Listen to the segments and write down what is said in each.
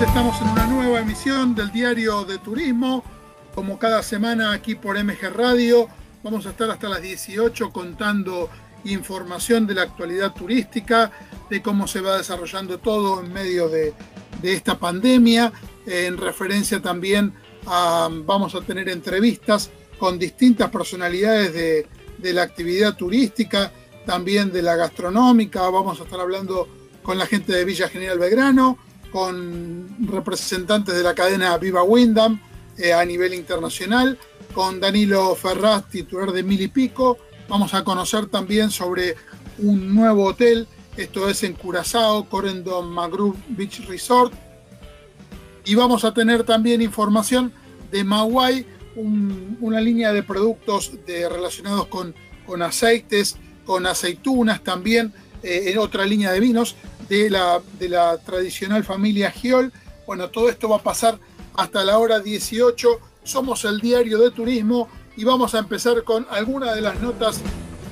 estamos en una nueva emisión del Diario de Turismo. Como cada semana aquí por MG Radio, vamos a estar hasta las 18 contando información de la actualidad turística, de cómo se va desarrollando todo en medio de, esta pandemia. En referencia también a, vamos a tener entrevistas con distintas personalidades de, de la actividad turística, también de la gastronómica. Vamos a estar hablando con la gente de Villa General Belgrano, con representantes de la cadena Viva Windham eh, a nivel internacional, con Danilo Ferraz, titular de Mil y Pico. Vamos a conocer también sobre un nuevo hotel, esto es en Curazao, Corendon Magrub Beach Resort. Y vamos a tener también información de Mawai, una línea de productos relacionados con, con aceites, con aceitunas también, eh, en otra línea de vinos de la, de la tradicional familia Giol. Bueno, todo esto va a pasar hasta la hora 18. Somos el diario de turismo y vamos a empezar con algunas de las notas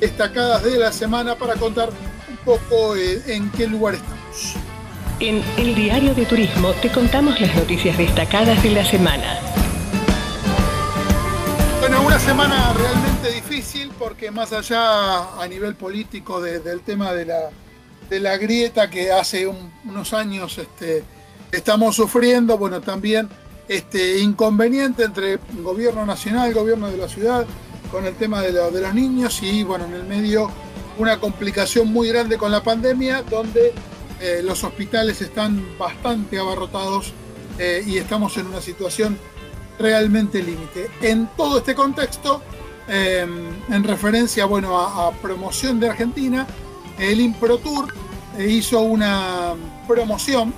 destacadas de la semana para contar un poco eh, en qué lugar estamos. En el diario de turismo te contamos las noticias destacadas de la semana. Bueno, una semana realmente difícil porque más allá a nivel político del tema de la, de la grieta que hace unos años este, estamos sufriendo, bueno, también este inconveniente entre el gobierno nacional, el gobierno de la ciudad, con el tema de, los niños y, bueno, en el medio una complicación muy grande con la pandemia, donde eh, los hospitales están bastante abarrotados eh, y estamos en una situación realmente límite. En todo este contexto, eh, en referencia bueno, a, promoción de Argentina, el ImproTour e hizo una promoción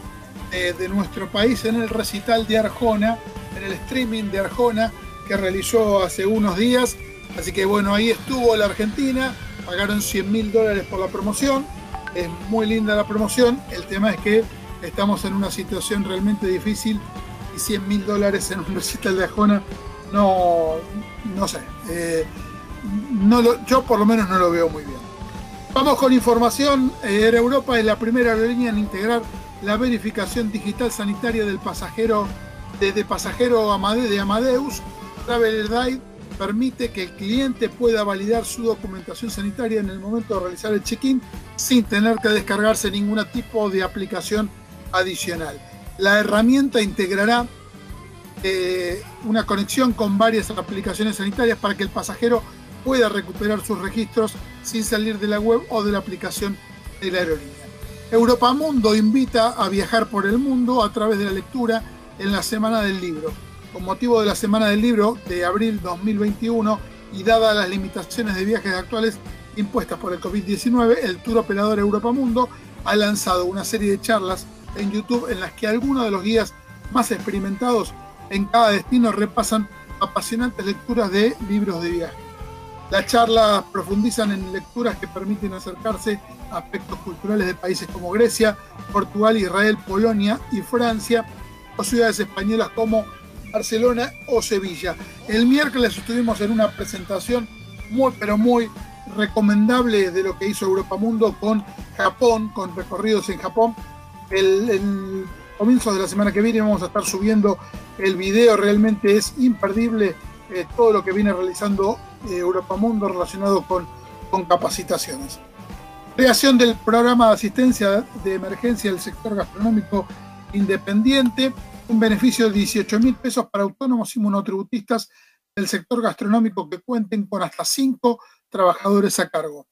eh, de nuestro país en el recital de Arjona, en el streaming de Arjona que realizó hace unos días. Así que bueno, ahí estuvo la Argentina, pagaron 100 mil dólares por la promoción. Es muy linda la promoción, el tema es que estamos en una situación realmente difícil y 100 mil dólares en un recital de Arjona, no, no sé, eh, no yo por lo menos no lo veo muy bien. Vamos con información. Air Europa es la primera aerolínea en integrar la verificación digital sanitaria del pasajero desde pasajero de Amadeus. Travel Guide permite que el cliente pueda validar su documentación sanitaria en el momento de realizar el check-in sin tener que descargarse ningún tipo de aplicación adicional. La herramienta integrará eh, una conexión con varias aplicaciones sanitarias para que el pasajero pueda recuperar sus registros sin salir de la web o de la aplicación de la aerolínea. Europa Mundo invita a viajar por el mundo a través de la lectura en la Semana del Libro. Con motivo de la Semana del Libro de abril 2021 y dadas las limitaciones de viajes actuales impuestas por el COVID-19, el tour operador Europa Mundo ha lanzado una serie de charlas en YouTube en las que algunos de los guías más experimentados en cada destino repasan apasionantes lecturas de libros de viaje. Las charlas profundizan en lecturas que permiten acercarse a aspectos culturales de países como Grecia, Portugal, Israel, Polonia y Francia, o ciudades españolas como Barcelona o Sevilla. El miércoles estuvimos en una presentación muy, pero muy recomendable de lo que hizo Europa Mundo con Japón, con recorridos en Japón. El, el comienzo de la semana que viene vamos a estar subiendo el video, realmente es imperdible eh, todo lo que viene realizando eh, Europa Mundo relacionado con, con capacitaciones. Creación del programa de asistencia de emergencia del sector gastronómico independiente, un beneficio de 18 mil pesos para autónomos y monotributistas del sector gastronómico que cuenten con hasta cinco trabajadores a cargo.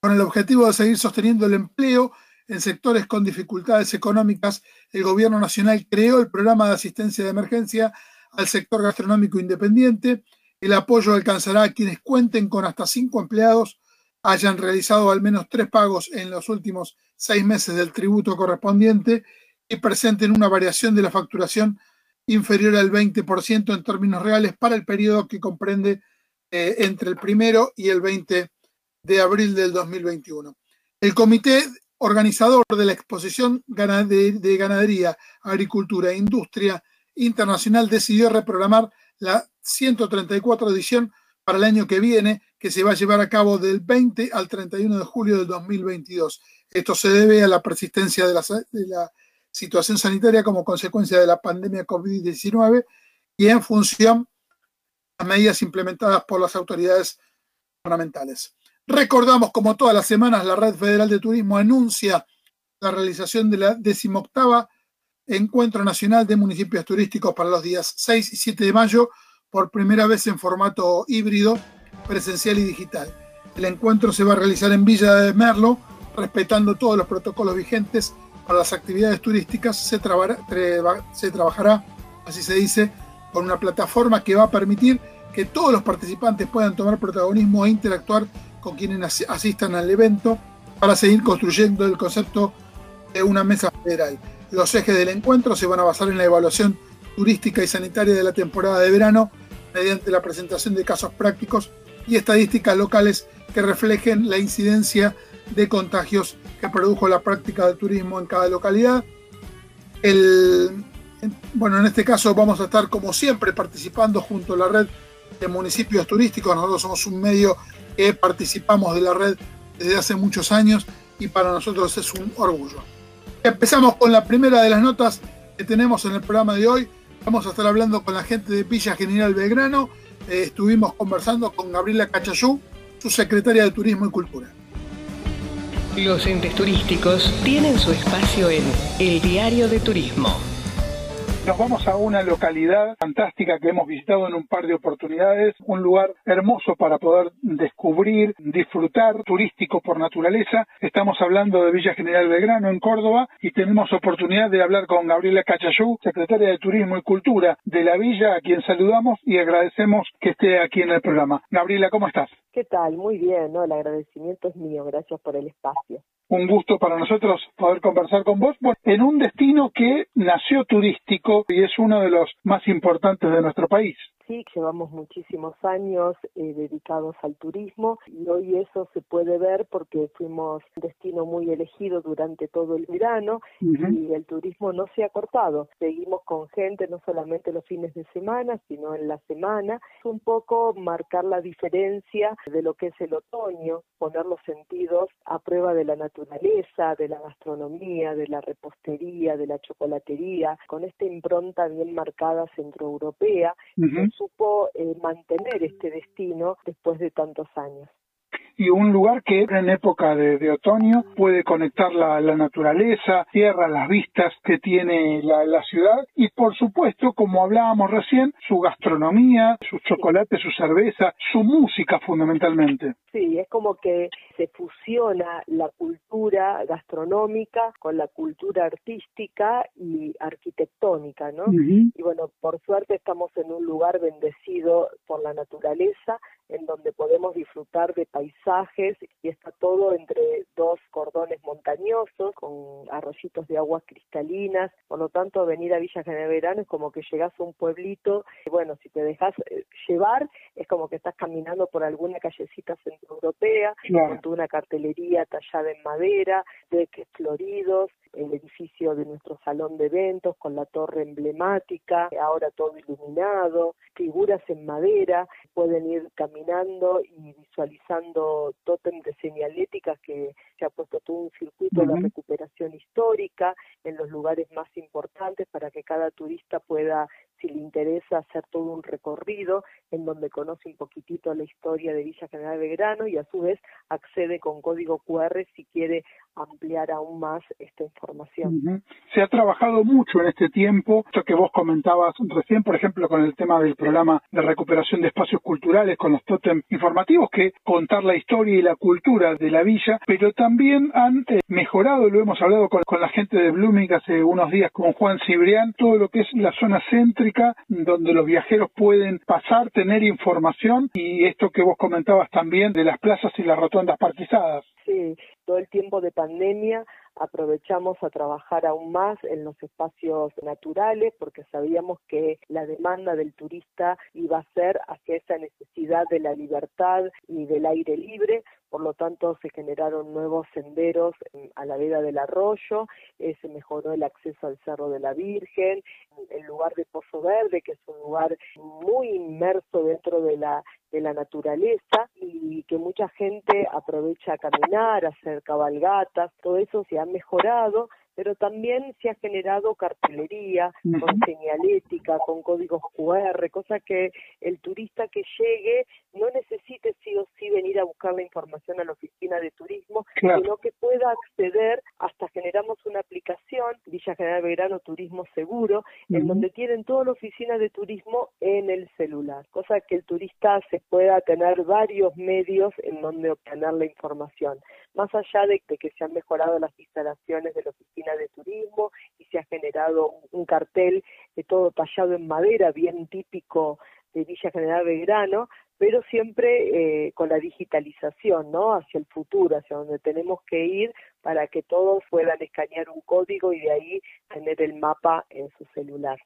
Con el objetivo de seguir sosteniendo el empleo en sectores con dificultades económicas, el Gobierno Nacional creó el programa de asistencia de emergencia al sector gastronómico independiente. El apoyo alcanzará a quienes cuenten con hasta cinco empleados, hayan realizado al menos tres pagos en los últimos seis meses del tributo correspondiente y presenten una variación de la facturación inferior al 20% en términos reales para el periodo que comprende eh, entre el primero y el 20 de abril del 2021. El comité organizador de la exposición de ganadería, agricultura e industria internacional decidió reprogramar la 134 edición para el año que viene, que se va a llevar a cabo del 20 al 31 de julio del 2022. Esto se debe a la persistencia de la, situación sanitaria como consecuencia de la pandemia COVID-19 y en función de las medidas implementadas por las autoridades gubernamentales. Recordamos, como todas las semanas, la Red Federal de Turismo anuncia la realización de la decimoctava Encuentro Nacional de Municipios Turísticos para los días 6 y 7 de mayo, por primera vez en formato híbrido, presencial y digital. El encuentro se va a realizar en Villa de Merlo, respetando todos los protocolos vigentes para las actividades turísticas. Se, se trabajará, así se dice, con una plataforma que va a permitir que todos los participantes puedan tomar protagonismo e interactuar con quienes asistan al evento para seguir construyendo el concepto de una mesa federal. Los ejes del encuentro se van a basar en la evaluación turística y sanitaria de la temporada de verano mediante la presentación de casos prácticos y estadísticas locales que reflejen la incidencia de contagios que produjo la práctica del turismo en cada localidad. Bueno, en este caso vamos a estar como siempre participando junto a la red de municipios turísticos. Nosotros somos un medio que participamos de la red desde hace muchos años y para nosotros es un orgullo. Empezamos con la primera de las notas que tenemos en el programa de hoy. Vamos a estar hablando con la gente de Villa General Belgrano. Eh, estuvimos conversando con Gabriela Cachayú, su secretaria de Turismo y Cultura. Los entes turísticos tienen su espacio en El Diario de Turismo. Nos vamos a una localidad fantástica que hemos visitado en un par de oportunidades, un lugar hermoso para poder descubrir, disfrutar, turístico por naturaleza. Estamos hablando de Villa General Belgrano en Córdoba y tenemos oportunidad de hablar con Gabriela Cachayú, secretaria de Turismo y Cultura de la villa, a quien saludamos y agradecemos que esté aquí en el programa. Gabriela, ¿cómo estás? ¿Qué tal? Muy bien, ¿no? El agradecimiento es mío, gracias por el espacio un gusto para nosotros poder conversar con vos en un destino que nació turístico y es uno de los más importantes de nuestro país. Sí, llevamos muchísimos años eh, dedicados al turismo y hoy eso se puede ver porque fuimos un destino muy elegido durante todo el verano y el turismo no se ha cortado. Seguimos con gente no solamente los fines de semana, sino en la semana. Es un poco marcar la diferencia de lo que es el otoño, poner los sentidos a prueba de la naturaleza, de la gastronomía, de la repostería, de la chocolatería, con esta impronta bien marcada centroeuropea supo eh, mantener este destino después de tantos años y un lugar que en época de, otoño puede conectar la, naturaleza, tierra, las vistas que tiene la, ciudad y por supuesto, como hablábamos recién, su gastronomía, sus chocolates, su cerveza, su música fundamentalmente. Sí, es como que se fusiona la cultura gastronómica con la cultura artística y arquitectónica, ¿no? Y bueno, por suerte estamos en un lugar bendecido por la naturaleza, en donde podemos disfrutar de paisajes y está todo entre dos cordones montañosos con arroyitos de aguas cristalinas, por lo tanto venir a Villa General Verano es como que llegas a un pueblito, y bueno, si te dejas eh, llevar es como que estás caminando por alguna callecita centroeuropea, con una cartelería tallada en madera, de que floridos, el edificio de nuestro salón de eventos con la torre emblemática, ahora todo iluminado, figuras en madera, pueden ir caminando y visualizando tótem de señalética que se ha puesto todo un circuito de recuperación histórica en los lugares más importantes para que cada turista pueda si le interesa hacer todo un recorrido en donde conoce un poquitito la historia de Villa General Belgrano y a su vez accede con código QR si quiere ampliar aún más esta información. Se ha trabajado mucho en este tiempo, esto que vos comentabas recién, por ejemplo, con el tema del programa de recuperación de espacios culturales, con los tótem informativos, que contar la historia y la cultura de la villa, pero también han eh, mejorado, lo hemos hablado con, con la gente de Blooming hace unos días con Juan Cibrián, todo lo que es la zona céntrica donde los viajeros pueden pasar, tener información y esto que vos comentabas también de las plazas y las rotondas parquizadas. Sí, todo el tiempo de pandemia aprovechamos a trabajar aún más en los espacios naturales porque sabíamos que la demanda del turista iba a ser hacia esa necesidad de la libertad y del aire libre, por lo tanto se generaron nuevos senderos a la vera del arroyo, eh, se mejoró el acceso al Cerro de la Virgen, el lugar de Pozo Verde, que es un lugar muy inmerso dentro de la, de la naturaleza y que mucha gente aprovecha a caminar, a hacer cabalgatas, todo eso se ha mejorado, pero también se ha generado cartelería con señalética, con códigos QR, cosa que el turista que llegue no necesite sí o sí venir a buscar la información a la oficina de turismo, sino que pueda acceder, hasta generamos una aplicación, Villa General Belgrano Turismo Seguro, en donde tienen toda la oficina de turismo en el celular, cosa que el turista se pueda tener varios medios en donde obtener la información. Más allá de, que se han mejorado las instalaciones de la oficina de turismo y se ha generado un cartel de todo tallado en madera, bien típico de Villa General Belgrano, pero siempre eh, con la digitalización, ¿no? Hacia el futuro, hacia donde tenemos que ir para que todos puedan escanear un código y de ahí tener el mapa en su celular.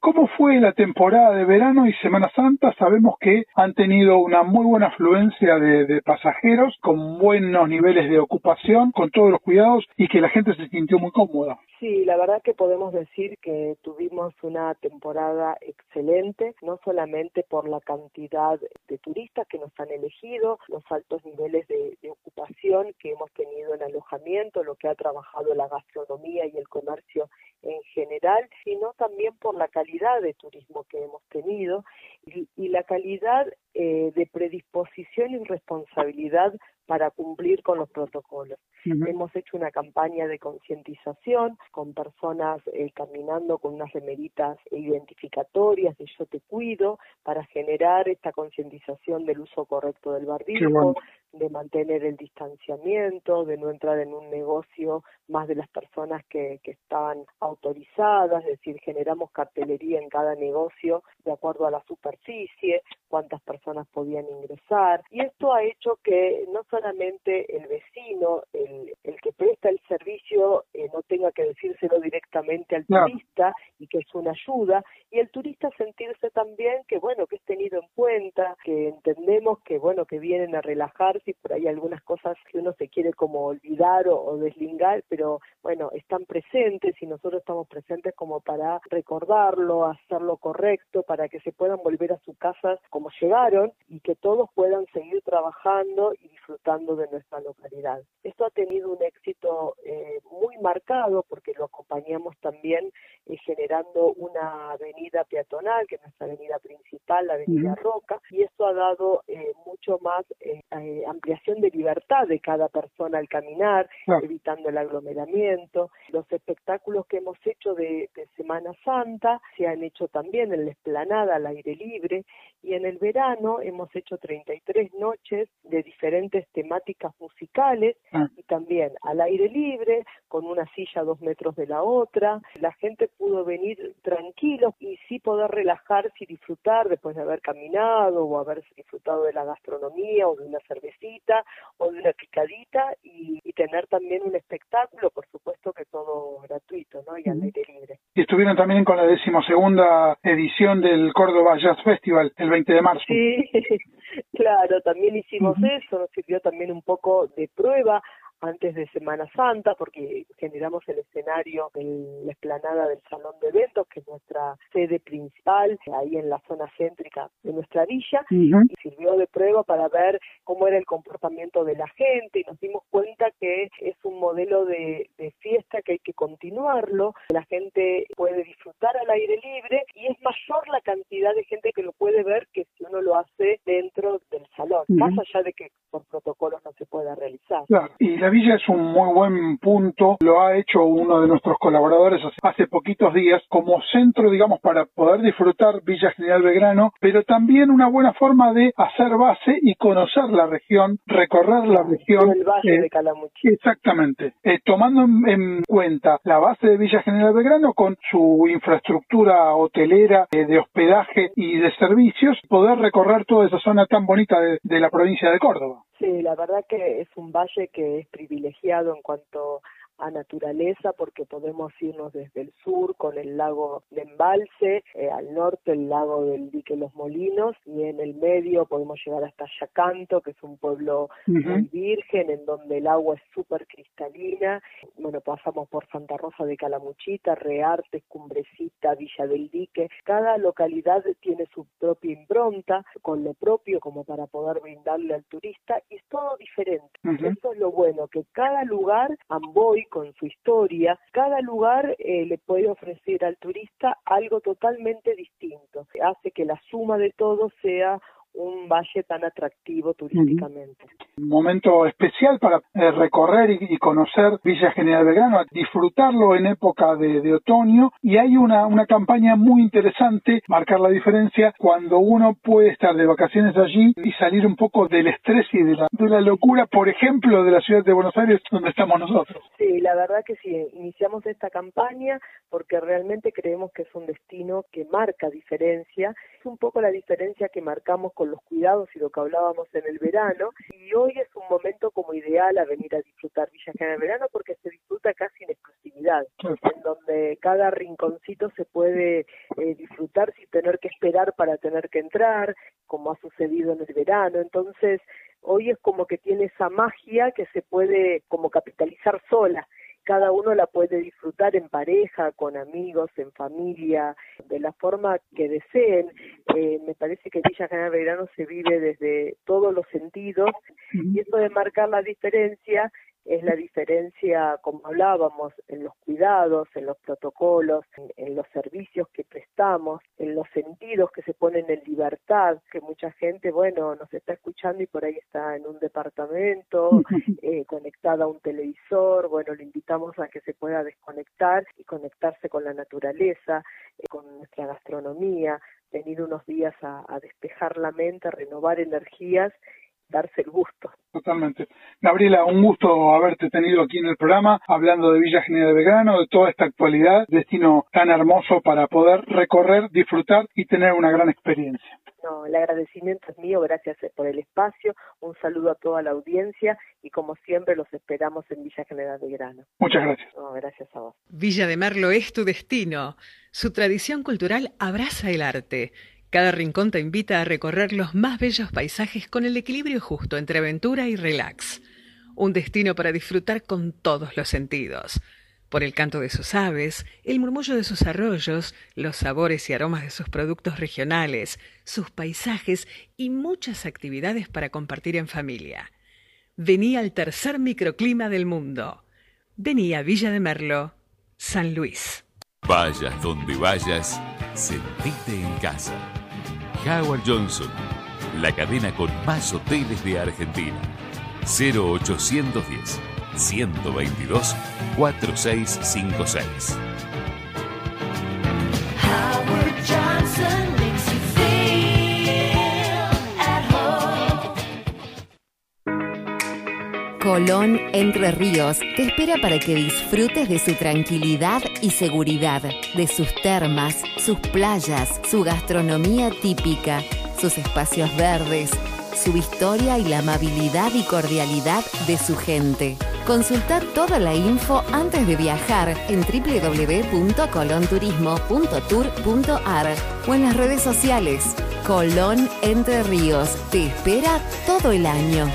¿Cómo fue la temporada de verano y Semana Santa? Sabemos que han tenido una muy buena afluencia de, pasajeros, con buenos niveles de ocupación, con todos los cuidados y que la gente se sintió muy cómoda. Sí, la verdad que podemos decir que tuvimos una temporada excelente, no solamente por la cantidad de turistas que nos han elegido, los altos niveles de, de ocupación que hemos tenido en alojamiento, lo que ha trabajado la gastronomía y el comercio en general, sino también por la calidad de turismo que hemos tenido. Y, la calidad eh, de predisposición y responsabilidad para cumplir con los protocolos. Hemos hecho una campaña de concientización con personas eh, caminando con unas remeritas identificatorias de yo te cuido para generar esta concientización del uso correcto del barbijo, de mantener el distanciamiento, de no entrar en un negocio más de las personas que, que estaban autorizadas, es decir, generamos cartelería en cada negocio de acuerdo a la superficie, cuántas personas podían ingresar, y esto ha hecho que no solamente el vecino, el, el que presta el servicio, eh, no tenga que decírselo directamente al turista y que es una ayuda, y el turista sentirse también que, bueno, que es tenido en cuenta, que entendemos que, bueno, que vienen a relajarse y por ahí algunas cosas que uno se quiere como olvidar o, o deslingar, pero bueno, están presentes y nosotros estamos presentes como para recordarlo, hacerlo correcto, para que se puedan volver a su casa como llegaron y que todos puedan seguir trabajando y disfrutando de nuestra localidad. Esto ha tenido un éxito eh, muy marcado porque lo acompañamos también eh, generando una avenida peatonal, que es nuestra avenida principal, la avenida Roca, y esto ha dado eh, mucho más ampliación de libertad de cada persona al caminar, evitando el aglomeramiento. Los espectáculos que hemos hecho de, de Semana Santa se han hecho también en la esplanada al aire libre y en el verano hemos hecho 33 noches de diferentes temáticas musicales ah. y también al aire libre, con una silla a dos metros de la otra. La gente pudo venir tranquilo y sí poder relajarse y disfrutar después de haber caminado o haber disfrutado de la gastronomía o de una cervecita o de una picadita y, tener también un espectáculo, por supuesto que todo gratuito ¿no? y al aire libre. Y estuvieron también con la decimosegunda edición del Córdoba Jazz Festival el 20 de marzo. Sí, claro, también hicimos eso, nos sirvió también un poco de prueba antes de Semana Santa, porque generamos el escenario en la explanada del Salón de Eventos, que es nuestra sede principal, ahí en la zona céntrica de nuestra villa, y sirvió de prueba para ver cómo era el comportamiento de la gente, y nos dimos cuenta que es un modelo de, fiesta que hay que continuarlo, la gente puede disfrutar al aire libre, y es mayor la cantidad de gente que lo puede ver que si uno lo hace dentro del salón, más allá de que por protocolos no se pueda realizar. Y la villa es un muy buen punto, lo ha hecho uno de nuestros colaboradores hace poquitos días como centro, digamos, para poder disfrutar Villa General Belgrano, pero también una buena forma de hacer base y conocer la región, recorrer la región. El valle eh, de Calamuchita. Exactamente, eh, tomando en, cuenta la base de Villa General Belgrano con su infraestructura hotelera, eh, de hospedaje y de servicios, poder recorrer toda esa zona tan bonita de la provincia de Córdoba. Sí, la verdad que es un valle que es privilegiado en cuanto a naturaleza porque podemos irnos desde el sur con el lago de Embalse, eh, al norte el lago del dique Los Molinos y en el medio podemos llegar hasta Yacanto, que es un pueblo muy virgen en donde el agua es súper cristalina. Bueno, pasamos por Santa Rosa de Calamuchita, Rearte, Cumbrecita, Villa del Dique. Cada localidad tiene su propia impronta con lo propio como para poder brindarle al turista y es todo diferente. Eso es lo bueno, que cada lugar, Amboy, en su historia, cada lugar eh, le puede ofrecer al turista algo totalmente distinto. Hace que la suma de todo sea un valle tan atractivo turísticamente. Un momento especial para eh, recorrer y, conocer Villa General Belgrano, disfrutarlo en época de, otoño y hay una, una campaña muy interesante, marcar la diferencia cuando uno puede estar de vacaciones allí y salir un poco del estrés y de la, de la locura, por ejemplo, de la ciudad de Buenos Aires, donde estamos nosotros. Sí, la verdad que sí, iniciamos esta campaña porque realmente creemos que es un destino que marca diferencia, es un poco la diferencia que marcamos con los cuidados y lo que hablábamos en el verano. Y hoy es un momento como ideal a venir a disfrutar Villa en verano porque se disfruta casi en exclusividad, en donde cada rinconcito se puede eh, disfrutar sin tener que esperar para tener que entrar, como ha sucedido en el verano. Entonces, hoy es como que tiene esa magia que se puede como capitalizar sola cada uno la puede disfrutar en pareja, con amigos, en familia, de la forma que deseen. Eh, me parece que Villa General Belgrano se vive desde todos los sentidos y eso de marcar la diferencia es la diferencia, como hablábamos, en los cuidados, en los protocolos, en, los servicios que prestamos, en los sentidos que se ponen en libertad, que mucha gente, bueno, nos está escuchando y por ahí está en un departamento, eh, conectada a un televisor, bueno, le invitamos a que se pueda desconectar y conectarse con la naturaleza, eh, con nuestra gastronomía, venir unos días a, a despejar la mente, a renovar energías darse el gusto. Totalmente. Gabriela, un gusto haberte tenido aquí en el programa, hablando de Villa General de Belgrano, de toda esta actualidad, destino tan hermoso para poder recorrer, disfrutar y tener una gran experiencia. No, el agradecimiento es mío, gracias por el espacio, un saludo a toda la audiencia y como siempre los esperamos en Villa General de Grano. Muchas gracias. No, gracias a vos. Villa de Merlo es tu destino. Su tradición cultural abraza el arte cada rincón te invita a recorrer los más bellos paisajes con el equilibrio justo entre aventura y relax. Un destino para disfrutar con todos los sentidos. Por el canto de sus aves, el murmullo de sus arroyos, los sabores y aromas de sus productos regionales, sus paisajes y muchas actividades para compartir en familia. Vení al tercer microclima del mundo. Vení a Villa de Merlo, San Luis. Vayas donde vayas, sentite en casa. Howard Johnson, la cadena con más hoteles de Argentina. 0810 122 4656. Colón Entre Ríos te espera para que disfrutes de su tranquilidad y seguridad, de sus termas sus playas, su gastronomía típica, sus espacios verdes, su historia y la amabilidad y cordialidad de su gente. Consulta toda la info antes de viajar en www.colonturismo.tour.ar o en las redes sociales. Colón Entre Ríos te espera todo el año.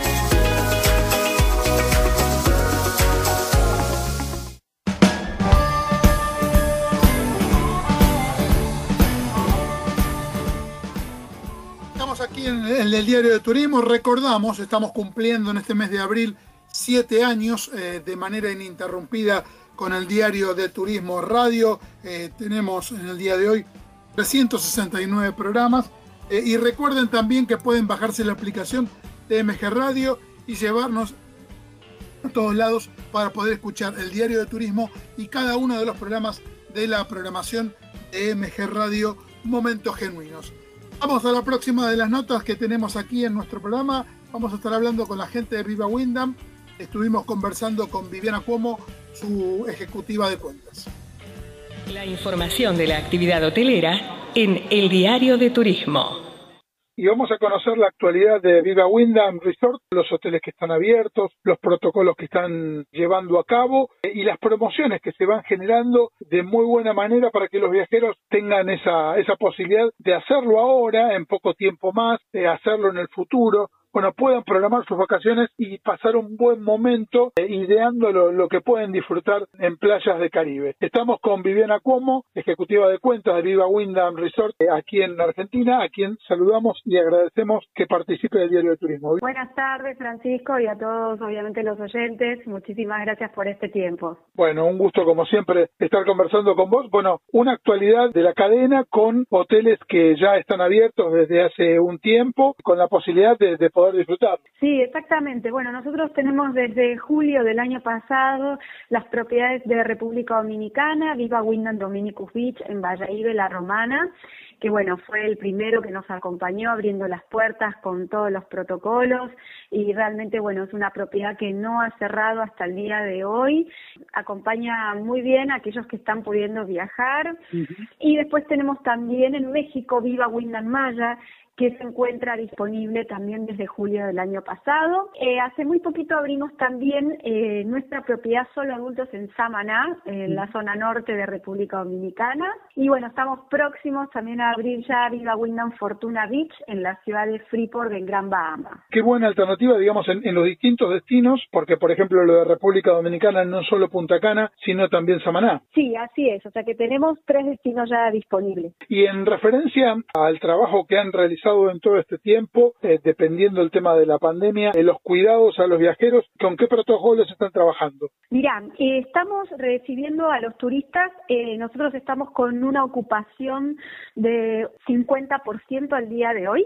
En el diario de turismo. Recordamos, estamos cumpliendo en este mes de abril siete años eh, de manera ininterrumpida con el diario de turismo radio. Eh, tenemos en el día de hoy 369 programas. Eh, y recuerden también que pueden bajarse la aplicación de MG Radio y llevarnos a todos lados para poder escuchar el diario de turismo y cada uno de los programas de la programación de MG Radio Momentos Genuinos. Vamos a la próxima de las notas que tenemos aquí en nuestro programa. Vamos a estar hablando con la gente de Viva Windham. Estuvimos conversando con Viviana Cuomo, su ejecutiva de cuentas. La información de la actividad hotelera en el diario de turismo y vamos a conocer la actualidad de Viva Windham Resort, los hoteles que están abiertos, los protocolos que están llevando a cabo eh, y las promociones que se van generando de muy buena manera para que los viajeros tengan esa, esa posibilidad de hacerlo ahora, en poco tiempo más, de hacerlo en el futuro, bueno, puedan programar sus vacaciones y pasar un buen momento eh, ideando lo, que pueden disfrutar en playas de Caribe. Estamos con Viviana Cuomo, ejecutiva de cuentas de Viva Windham Resort eh, aquí en Argentina, a quien saludamos y agradecemos que participe del Diario de Turismo. Buenas tardes, Francisco, y a todos, obviamente, los oyentes. Muchísimas gracias por este tiempo. Bueno, un gusto, como siempre, estar conversando con vos. Bueno, una actualidad de la cadena con hoteles que ya están abiertos desde hace un tiempo, con la posibilidad de, poder disfrutar. Sí, exactamente. Bueno, nosotros tenemos desde julio del año pasado las propiedades de República Dominicana, Viva Windham Dominicus Beach en Valladolid, La Romana, que bueno, fue el primero que nos acompañó abriendo las puertas con todos los protocolos y realmente bueno, es una propiedad que no ha cerrado hasta el día de hoy. Acompaña muy bien a aquellos que están pudiendo viajar. Y después tenemos también en México Viva Windham Maya, que se encuentra disponible también desde julio del año pasado. Eh, hace muy poquito abrimos también eh, nuestra propiedad solo adultos en Samaná, en la zona norte de República Dominicana. Y bueno, estamos próximos también a abrir ya Viva Windham Fortuna Beach en la ciudad de Freeport, en Gran Bahama. Qué buena alternativa, digamos, en, en los distintos destinos, porque por ejemplo lo de República Dominicana no solo Punta Cana, sino también Samaná. Sí, así es, o sea que tenemos tres destinos ya disponibles. Y en referencia al trabajo que han realizado en todo este tiempo, eh, dependiendo del tema de la pandemia, los cuidados a los viajeros, ¿con qué protocolos están trabajando? Mira, eh, estamos recibiendo a los turistas, eh, nosotros estamos con una ocupación de 50% al día de hoy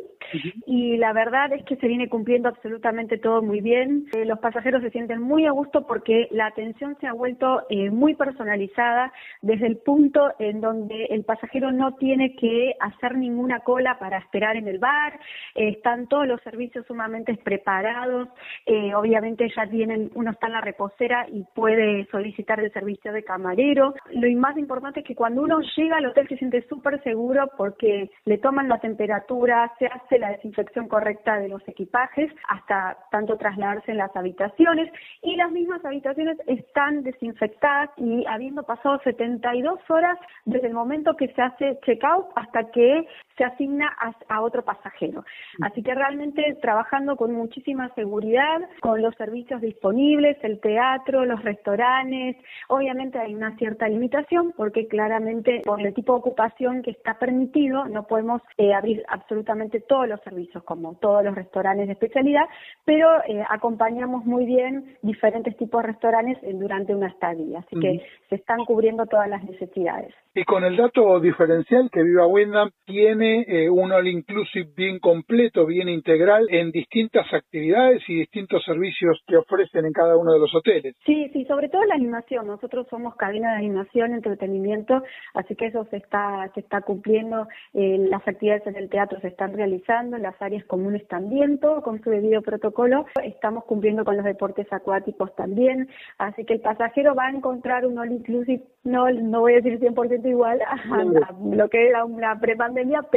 y la verdad es que se viene cumpliendo absolutamente todo muy bien. los pasajeros se sienten muy a gusto porque la atención se ha vuelto muy personalizada desde el punto en donde el pasajero no tiene que hacer ninguna cola para esperar en el bar, están todos los servicios sumamente preparados, eh, obviamente ya tienen, uno está en la reposera y puede solicitar el servicio de camarero. Lo más importante es que cuando uno llega al hotel se siente súper seguro porque le toman la temperatura, se hace la desinfección correcta de los equipajes hasta tanto trasladarse en las habitaciones y las mismas habitaciones están desinfectadas y habiendo pasado 72 horas desde el momento que se hace check-out hasta que se asigna a, otro pasajero. Así que realmente trabajando con muchísima seguridad, con los servicios disponibles, el teatro, los restaurantes, obviamente hay una cierta limitación porque claramente por el tipo de ocupación que está permitido no podemos eh, abrir absolutamente todos los servicios como todos los restaurantes de especialidad, pero eh, acompañamos muy bien diferentes tipos de restaurantes durante una estadía, así que se están cubriendo todas las necesidades. Y con el dato diferencial que Viva Wyndham tiene eh, un all inclusive bien completo, bien integral en distintas actividades y distintos servicios que ofrecen en cada uno de los hoteles. Sí, sí, sobre todo la animación. Nosotros somos cadena de animación, entretenimiento, así que eso se está se está cumpliendo. Eh, las actividades en el teatro se están realizando, las áreas comunes también, todo con su debido protocolo. Estamos cumpliendo con los deportes acuáticos también, así que el pasajero va a encontrar un all inclusive, no no voy a decir 100% igual a, lo que era una prepandemia, pero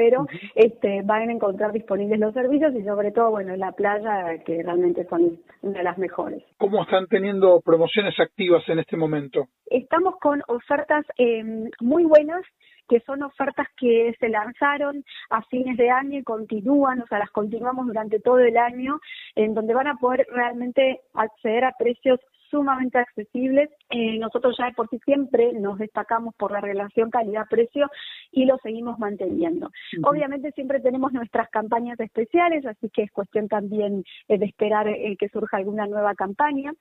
este, van a encontrar disponibles los servicios y sobre todo, bueno, la playa, que realmente son una de las mejores. ¿Cómo están teniendo promociones activas en este momento? Estamos con ofertas eh, muy buenas que son ofertas que se lanzaron a fines de año y continúan, o sea, las continuamos durante todo el año, en donde van a poder realmente acceder a precios sumamente accesibles. Eh, nosotros ya de por sí siempre nos destacamos por la relación calidad-precio y lo seguimos manteniendo. Obviamente siempre tenemos nuestras campañas especiales, así que es cuestión también eh, de esperar eh, que surja alguna nueva campaña,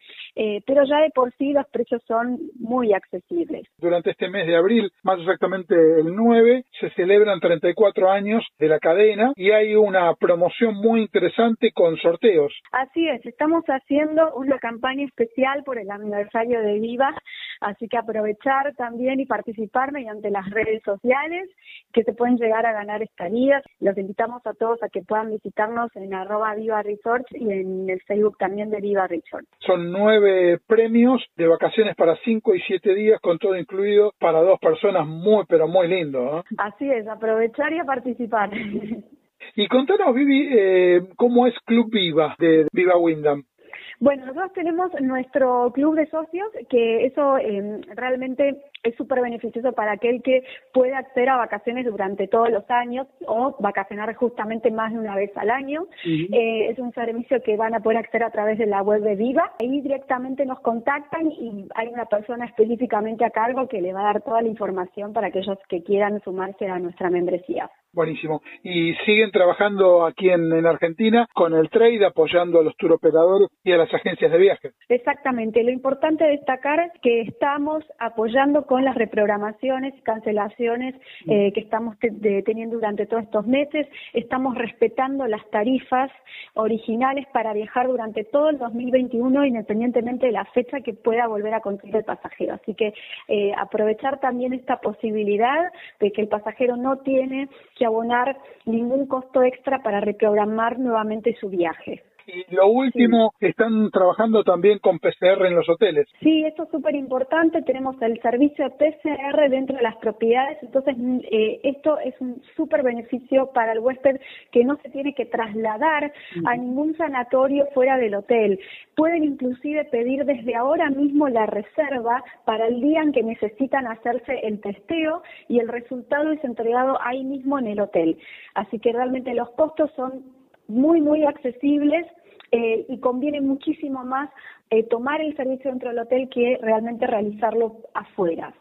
pero ya de por sí los precios son muy accesibles. Durante este mes de abril, más exactamente el 9, se celebran 34 años de la cadena y hay una promoción muy interesante con sorteos. Así es, estamos haciendo una campaña especial por el aniversario de Viva, así que aprovechar también y participar mediante las redes sociales que se pueden llegar a ganar estadías. Los invitamos a todos a que puedan visitarnos en arroba Viva Resort y en el Facebook también de Viva Resort. Son nueve premios de vacaciones para cinco y siete días con todo incluido para dos personas muy pero muy lindo. Así es, aprovechar y a participar. Y contanos, Vivi, eh, cómo es Club Viva de Viva Windham. Bueno, nosotros tenemos nuestro club de socios, que eso em, realmente es súper beneficioso para aquel que puede acceder a vacaciones durante todos los años o vacacionar justamente más de una vez al año. eh, es un servicio que van a poder acceder a través de la web de Viva. Ahí directamente nos contactan y hay una persona específicamente a cargo que le va a dar toda la información para aquellos que quieran sumarse a nuestra membresía. Buenísimo. Y siguen trabajando aquí en, en, Argentina con el trade, apoyando a los turoperadores y a las agencias de viajes. Exactamente. Lo importante destacar es que estamos apoyando con las reprogramaciones y cancelaciones eh, que estamos te de, teniendo durante todos estos meses. Estamos respetando las tarifas originales para viajar durante todo el 2021, independientemente de la fecha que pueda volver a conseguir el pasajero. Así que eh, aprovechar también esta posibilidad de que el pasajero no tiene que abonar ningún costo extra para reprogramar nuevamente su viaje. Y lo último, sí. están trabajando también con PCR en los hoteles. Sí, esto es súper importante. Tenemos el servicio de PCR dentro de las propiedades. Entonces, eh, esto es un súper beneficio para el huésped que no se tiene que trasladar uh -huh. a ningún sanatorio fuera del hotel. Pueden inclusive pedir desde ahora mismo la reserva para el día en que necesitan hacerse el testeo y el resultado es entregado ahí mismo en el hotel. Así que realmente los costos son muy, muy accesibles eh, y conviene muchísimo más eh, tomar el servicio dentro del hotel que realmente realizarlo afuera.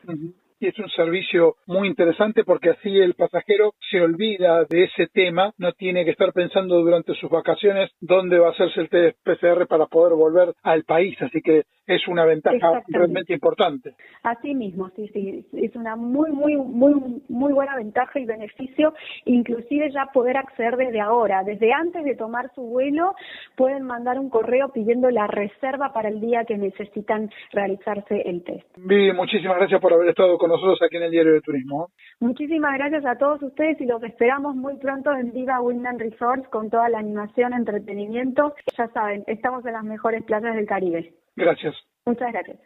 Y es un servicio muy interesante porque así el pasajero se olvida de ese tema, no tiene que estar pensando durante sus vacaciones dónde va a hacerse el test PCR para poder volver al país, así que es una ventaja realmente importante. Así mismo, sí, sí, es una muy, muy, muy, muy buena ventaja y beneficio, inclusive ya poder acceder desde ahora, desde antes de tomar su vuelo, pueden mandar un correo pidiendo la reserva para el día que necesitan realizarse el test. Vivi, muchísimas gracias por haber estado con nosotros aquí en el Diario de Turismo. Muchísimas gracias a todos ustedes y los esperamos muy pronto en Viva Windham Resorts con toda la animación, entretenimiento. Ya saben, estamos en las mejores playas del Caribe. Gracias. Muchas gracias.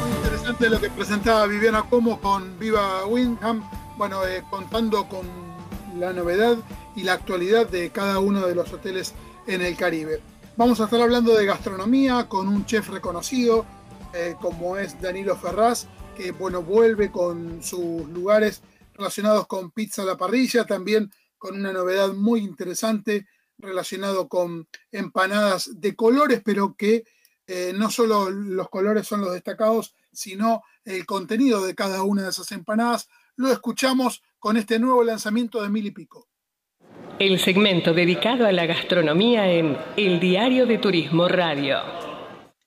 Muy interesante lo que presentaba Viviana Como con Viva Windham, bueno, eh, contando con la novedad y la actualidad de cada uno de los hoteles en el Caribe. Vamos a estar hablando de gastronomía con un chef reconocido eh, como es Danilo Ferraz, que bueno, vuelve con sus lugares relacionados con pizza a la parrilla, también con una novedad muy interesante relacionado con empanadas de colores, pero que eh, no solo los colores son los destacados, sino el contenido de cada una de esas empanadas. Lo escuchamos con este nuevo lanzamiento de Mil y Pico. El segmento dedicado a la gastronomía en El Diario de Turismo Radio.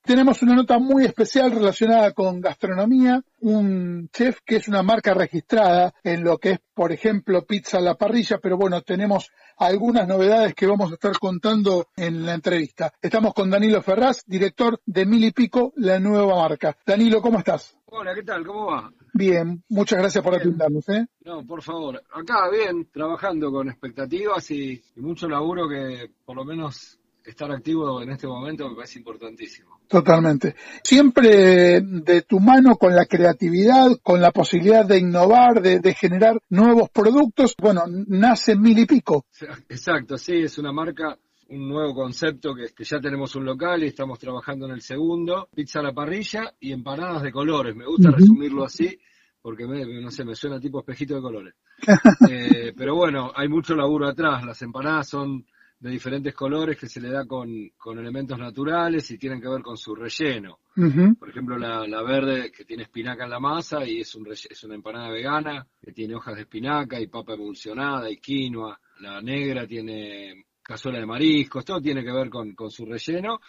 Tenemos una nota muy especial relacionada con gastronomía, un chef que es una marca registrada en lo que es, por ejemplo, pizza a la parrilla, pero bueno, tenemos algunas novedades que vamos a estar contando en la entrevista. Estamos con Danilo Ferraz, director de Mil y Pico, la nueva marca. Danilo, ¿cómo estás? Hola, ¿qué tal? ¿Cómo va? Bien, muchas gracias por atendernos. ¿eh? No, por favor. Acá bien, trabajando con expectativas y, y mucho laburo que por lo menos estar activo en este momento me parece importantísimo. Totalmente. Siempre de tu mano con la creatividad, con la posibilidad de innovar, de, de, generar nuevos productos. Bueno, nace mil y pico. Exacto, sí, es una marca, un nuevo concepto que, que ya tenemos un local y estamos trabajando en el segundo. Pizza a la parrilla y empanadas de colores. Me gusta uh -huh. resumirlo así porque me, no sé, me suena tipo espejito de colores. eh, pero bueno, hay mucho laburo atrás. Las empanadas son de diferentes colores que se le da con, con elementos naturales y tienen que ver con su relleno. Uh -huh. Por ejemplo, la, la, verde que tiene espinaca en la masa y es, un es una empanada vegana que tiene hojas de espinaca y papa emulsionada y quinoa. La negra tiene cazuela de mariscos, todo tiene que ver con, con su relleno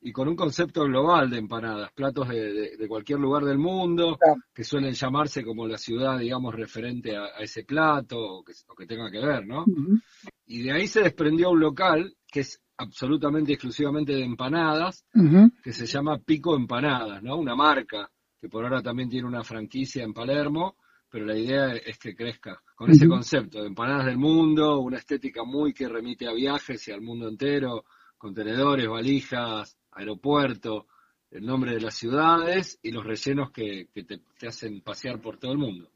y con un concepto global de empanadas, platos de, de, de cualquier lugar del mundo, claro. que suelen llamarse como la ciudad, digamos, referente a, a ese plato o que, o que, tenga que ver, ¿no? Uh -huh. Y de ahí se desprendió un local que es absolutamente exclusivamente de empanadas, uh -huh. que se llama Pico Empanadas, ¿no? Una marca que por ahora también tiene una franquicia en Palermo, pero la idea es que crezca con uh -huh. ese concepto de empanadas del mundo, una estética muy que remite a viajes y al mundo entero, contenedores, valijas, aeropuerto, el nombre de las ciudades y los rellenos que, que te, te, hacen pasear por todo el mundo.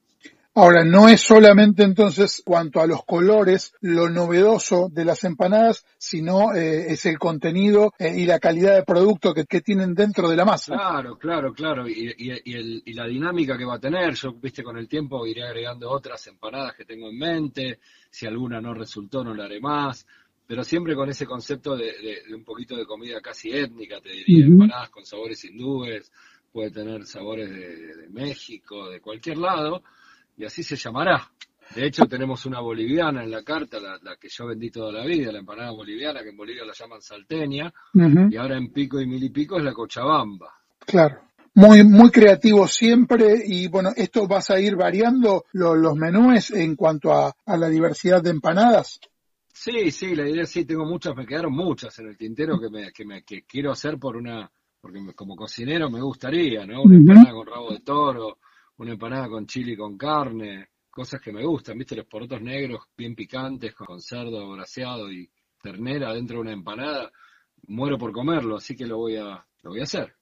Ahora, no es solamente entonces cuanto a los colores lo novedoso de las empanadas, sino eh, es el contenido eh, y la calidad de producto que, tienen dentro de la masa. Claro, claro, claro. Y, y, la dinámica que va a tener, yo, viste, con el tiempo iré agregando otras empanadas que tengo en mente. Si alguna no resultó, no la haré más. Pero siempre con ese concepto de, un poquito de comida casi étnica, te diría, empanadas con sabores hindúes, puede tener sabores de México, de cualquier lado y así se llamará. De hecho, tenemos una boliviana en la carta, la, que yo vendí toda la vida, la empanada boliviana, que en Bolivia la llaman salteña, y ahora en Pico y Milipico es la cochabamba. Claro. Muy, muy creativo siempre y bueno, esto vas a ir variando los menúes en cuanto a, la diversidad de empanadas. Sí, sí, la idea sí, tengo muchas, me quedaron muchas en el tintero que, me, que, me, que quiero hacer por una, porque como cocinero me gustaría, ¿no? Una empanada con rabo de toro, una empanada con chile y con carne, cosas que me gustan, ¿viste? Los porotos negros bien picantes con cerdo braseado y ternera dentro de una empanada. Muero por comerlo, así que lo voy a, lo voy a hacer.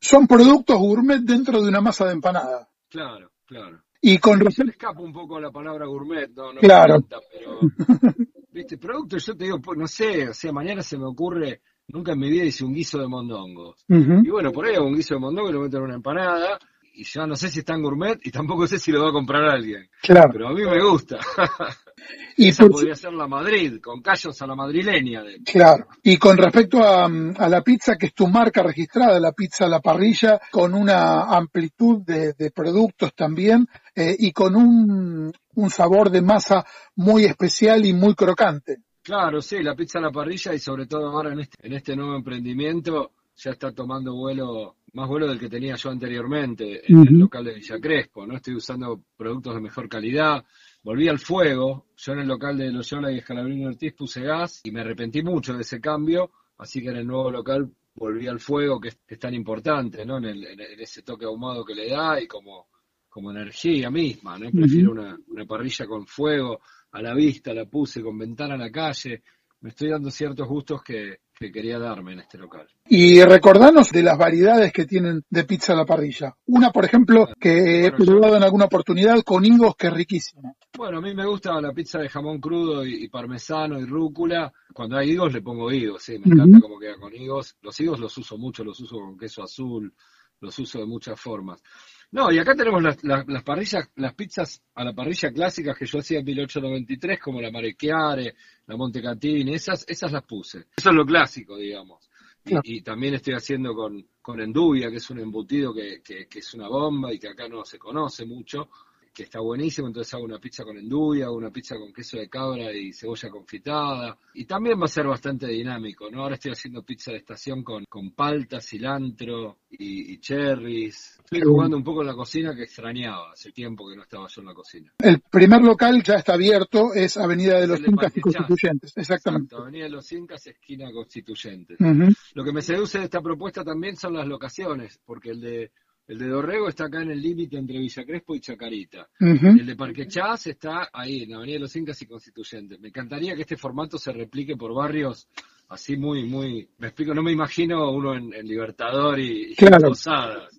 Son, productos gourmet dentro de una masa de empanada. Claro, claro. Y con Se le escapa un poco la palabra gourmet, no, no claro. pero viste, productos yo te digo, pues, no sé, o sea, mañana se me ocurre, nunca en mi vida hice un guiso de mondongos. Y bueno, por ahí un guiso de mondongos lo meto en una empanada y ya no sé si está en gourmet y tampoco sé si lo va a comprar alguien. Claro. Pero a mí me gusta. y Esa podría ser la Madrid, con callos a la madrileña. Claro. Y con respecto a, la pizza, que es tu marca registrada, la pizza a la parrilla, con una amplitud de, productos también eh, y con un, un sabor de masa muy especial y muy crocante. Claro, sí, la pizza a la parrilla y sobre todo ahora en este, en este nuevo emprendimiento ya está tomando vuelo más vuelo del que tenía yo anteriormente en el local de Villa Crespo, ¿no? Estoy usando productos de mejor calidad. Volví al fuego, yo en el local de Loyola y Escalabrini Ortiz puse gas y me arrepentí mucho de ese cambio, así que en el nuevo local volví al fuego, que es, tan importante, ¿no? En, ese toque ahumado que le da y como, como energía misma, ¿no? Prefiero una, una parrilla con fuego, a la vista la puse, con ventana a la calle, me estoy dando ciertos gustos que, que quería darme en este local. Y recordanos de las variedades que tienen de pizza a la parrilla. Una, por ejemplo, que he probado en alguna oportunidad con higos, que es riquísima. Bueno, a mí me gusta la pizza de jamón crudo y, parmesano y rúcula. Cuando hay higos le pongo higos, sí, me encanta cómo queda con higos. Los higos los uso mucho, los uso con queso azul, los uso de muchas formas. No, y acá tenemos las, las, parrillas, las pizzas a la parrilla clásicas que yo hacía en 1893, como la Marechiare, la Montecatini, esas, esas las puse. Eso es lo clásico, digamos. Y, también estoy haciendo con, con enduvia, que es un embutido que, que, que, es una bomba y que acá no se conoce mucho que está buenísimo, entonces hago una pizza con enduvia, hago una pizza con queso de cabra y cebolla confitada, y también va a ser bastante dinámico, ¿no? Ahora estoy haciendo pizza de estación con, con palta, cilantro y, cherries. Estoy jugando un poco en la cocina que extrañaba, hace tiempo que no estaba yo en la cocina. El primer local ya está abierto, es Avenida de los Incas y Constituyentes, exactamente. Avenida de los Incas, esquina Constituyentes. Lo que me seduce de esta propuesta también son las locaciones, porque el de el de Dorrego está acá en el límite entre Villa Crespo y Chacarita. El de Parque Chas está ahí, en la Avenida de los Incas y Constituyentes. Me encantaría que este formato se replique por barrios así muy, muy, me explico, no me imagino uno en, Libertador y, claro.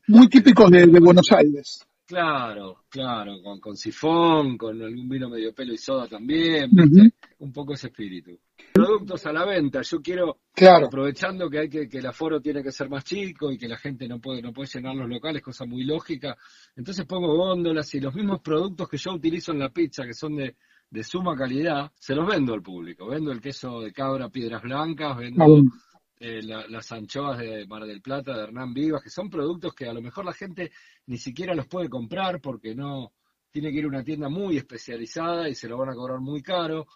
Muy típicos de, Buenos Aires. Claro, claro, con, con sifón, con algún vino medio pelo y soda también, un poco ese espíritu productos a la venta. Yo quiero, aprovechando que hay que, que el aforo tiene que ser más chico y que la gente no puede, no puede llenar los locales, cosa muy lógica. Entonces pongo góndolas y los mismos productos que yo utilizo en la pizza, que son de, de suma calidad, se los vendo al público. Vendo el queso de cabra Piedras Blancas, vendo eh, las anchoas de Mar del Plata, de Hernán Vivas, que son productos que a lo mejor la gente ni siquiera los puede comprar porque no tiene que ir a una tienda muy especializada y se lo van a cobrar muy caro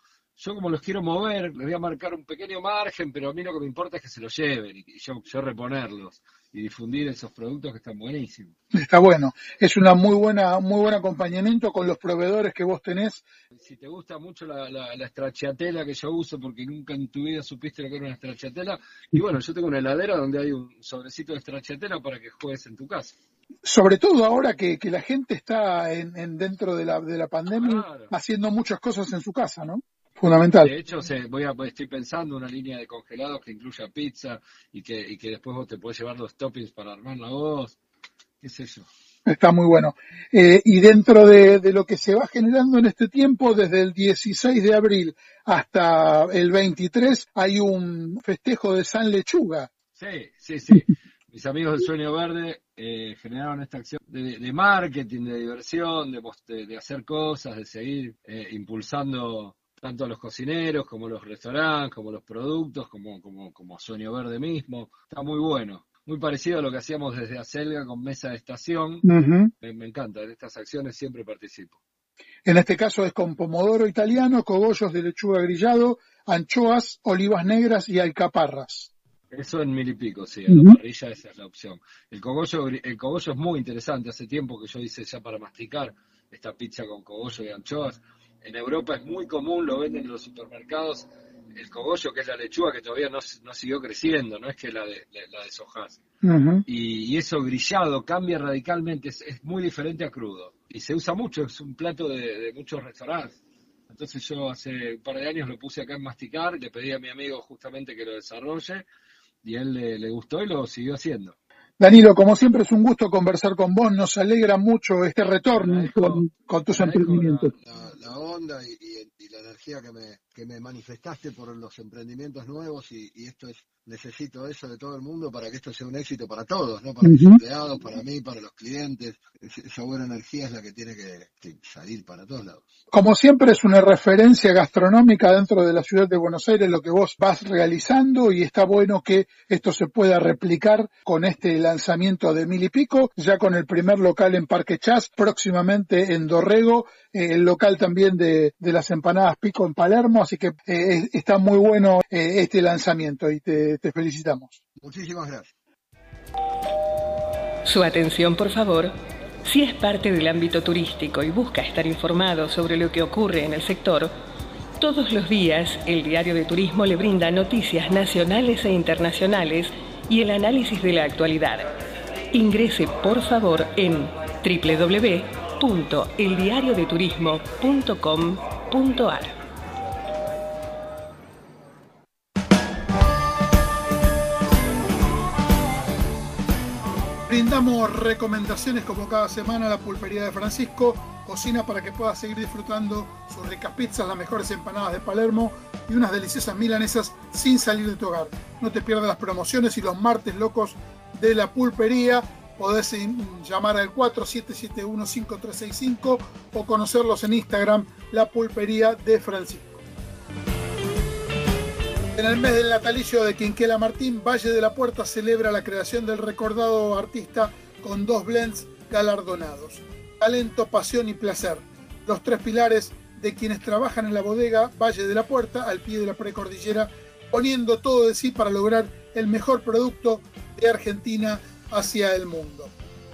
yo como los quiero mover, les voy a marcar un pequeño margen, pero a mí lo que me importa es que se los lleven y yo, yo reponerlos y difundir esos productos que están buenísimos. Está bueno, es una muy buena, muy buen acompañamiento con los proveedores que vos tenés. Si te gusta mucho la, la, la que yo uso, porque nunca en tu vida supiste lo que era una stracciatella, y bueno, yo tengo una heladera donde hay un sobrecito de stracciatella para que juegues en tu casa. Sobre todo ahora que, que la gente está en, dentro de la, de la pandemia haciendo muchas cosas en su casa, ¿no? Fundamental. De hecho, voy a, estoy pensando una línea de congelados que incluya pizza y que, y que después vos te puedes llevar los toppings para armar la voz. ¿Qué es eso? Está muy bueno. Eh, y dentro de, lo que se va generando en este tiempo, desde el 16 de abril hasta el 23, hay un festejo de San Lechuga. Sí, sí, sí. Mis amigos del Sueño Verde eh, generaron esta acción de, marketing, de diversión, de, de, hacer cosas, de seguir eh, impulsando tanto a los cocineros como los restaurantes, como los productos, como, como, como Sueño Verde mismo. Está muy bueno muy parecido a lo que hacíamos desde Acelga con mesa de estación. me, encanta, en estas acciones siempre participo. En este caso es con pomodoro italiano, cogollos de lechuga grillado, anchoas, olivas negras y alcaparras. Eso en mil y pico, sí, a la parrilla esa es la opción. El cogollo, el cogollo es muy interesante, hace tiempo que yo hice ya para masticar esta pizza con cogollo y anchoas. En Europa es muy común, lo venden en los supermercados el cogollo, que es la lechuga que todavía no, no siguió creciendo, no es que la, de, la deshojas. y, eso grillado cambia radicalmente, es, muy diferente a crudo. Y se usa mucho, es un plato de, muchos restaurantes. Entonces yo hace un par de años lo puse acá en Masticar, le pedí a mi amigo justamente que lo desarrolle y él le gustó y lo siguió haciendo. Danilo, como siempre es un gusto conversar con vos, nos alegra mucho este retorno con, tus emprendimientos. La, onda y, la energía que me, que me manifestaste por los emprendimientos nuevos y, esto es, necesito eso de todo el mundo para que esto sea un éxito para todos, ¿no? Para los empleados, para mí, para los clientes. esa buena energía es la que tiene que, salir para todos lados. Como siempre es una referencia gastronómica dentro de la ciudad de Buenos Aires lo que vos vas realizando y está bueno que esto se pueda replicar con este lanzamiento de mil y pico, ya con el primer local en Parque Chas, próximamente en Dorrego, eh, el local también de, las empanadas pico en Palermo, así que eh, está muy bueno eh, este lanzamiento y te, te felicitamos. Muchísimas gracias. Su atención, por favor. Si es parte del ámbito turístico y busca estar informado sobre lo que ocurre en el sector, todos los días el Diario de Turismo le brinda noticias nacionales e internacionales y el análisis de la actualidad. Ingrese por favor en www.eldiariodeturismo.com.ar. Brindamos recomendaciones como cada semana a la pulpería de Francisco, cocina para que puedas seguir disfrutando sus ricas pizzas, las mejores empanadas de Palermo y unas deliciosas milanesas sin salir de tu hogar. No te pierdas las promociones y los martes locos de la pulpería. Podés llamar al 4771-5365 o conocerlos en Instagram, la pulpería de Francisco. En el mes del natalicio de Quinquela Martín, Valle de la Puerta celebra la creación del recordado artista con dos blends galardonados. Talento, pasión y placer. Los tres pilares de quienes trabajan en la bodega Valle de la Puerta, al pie de la precordillera, poniendo todo de sí para lograr el mejor producto de Argentina hacia el mundo.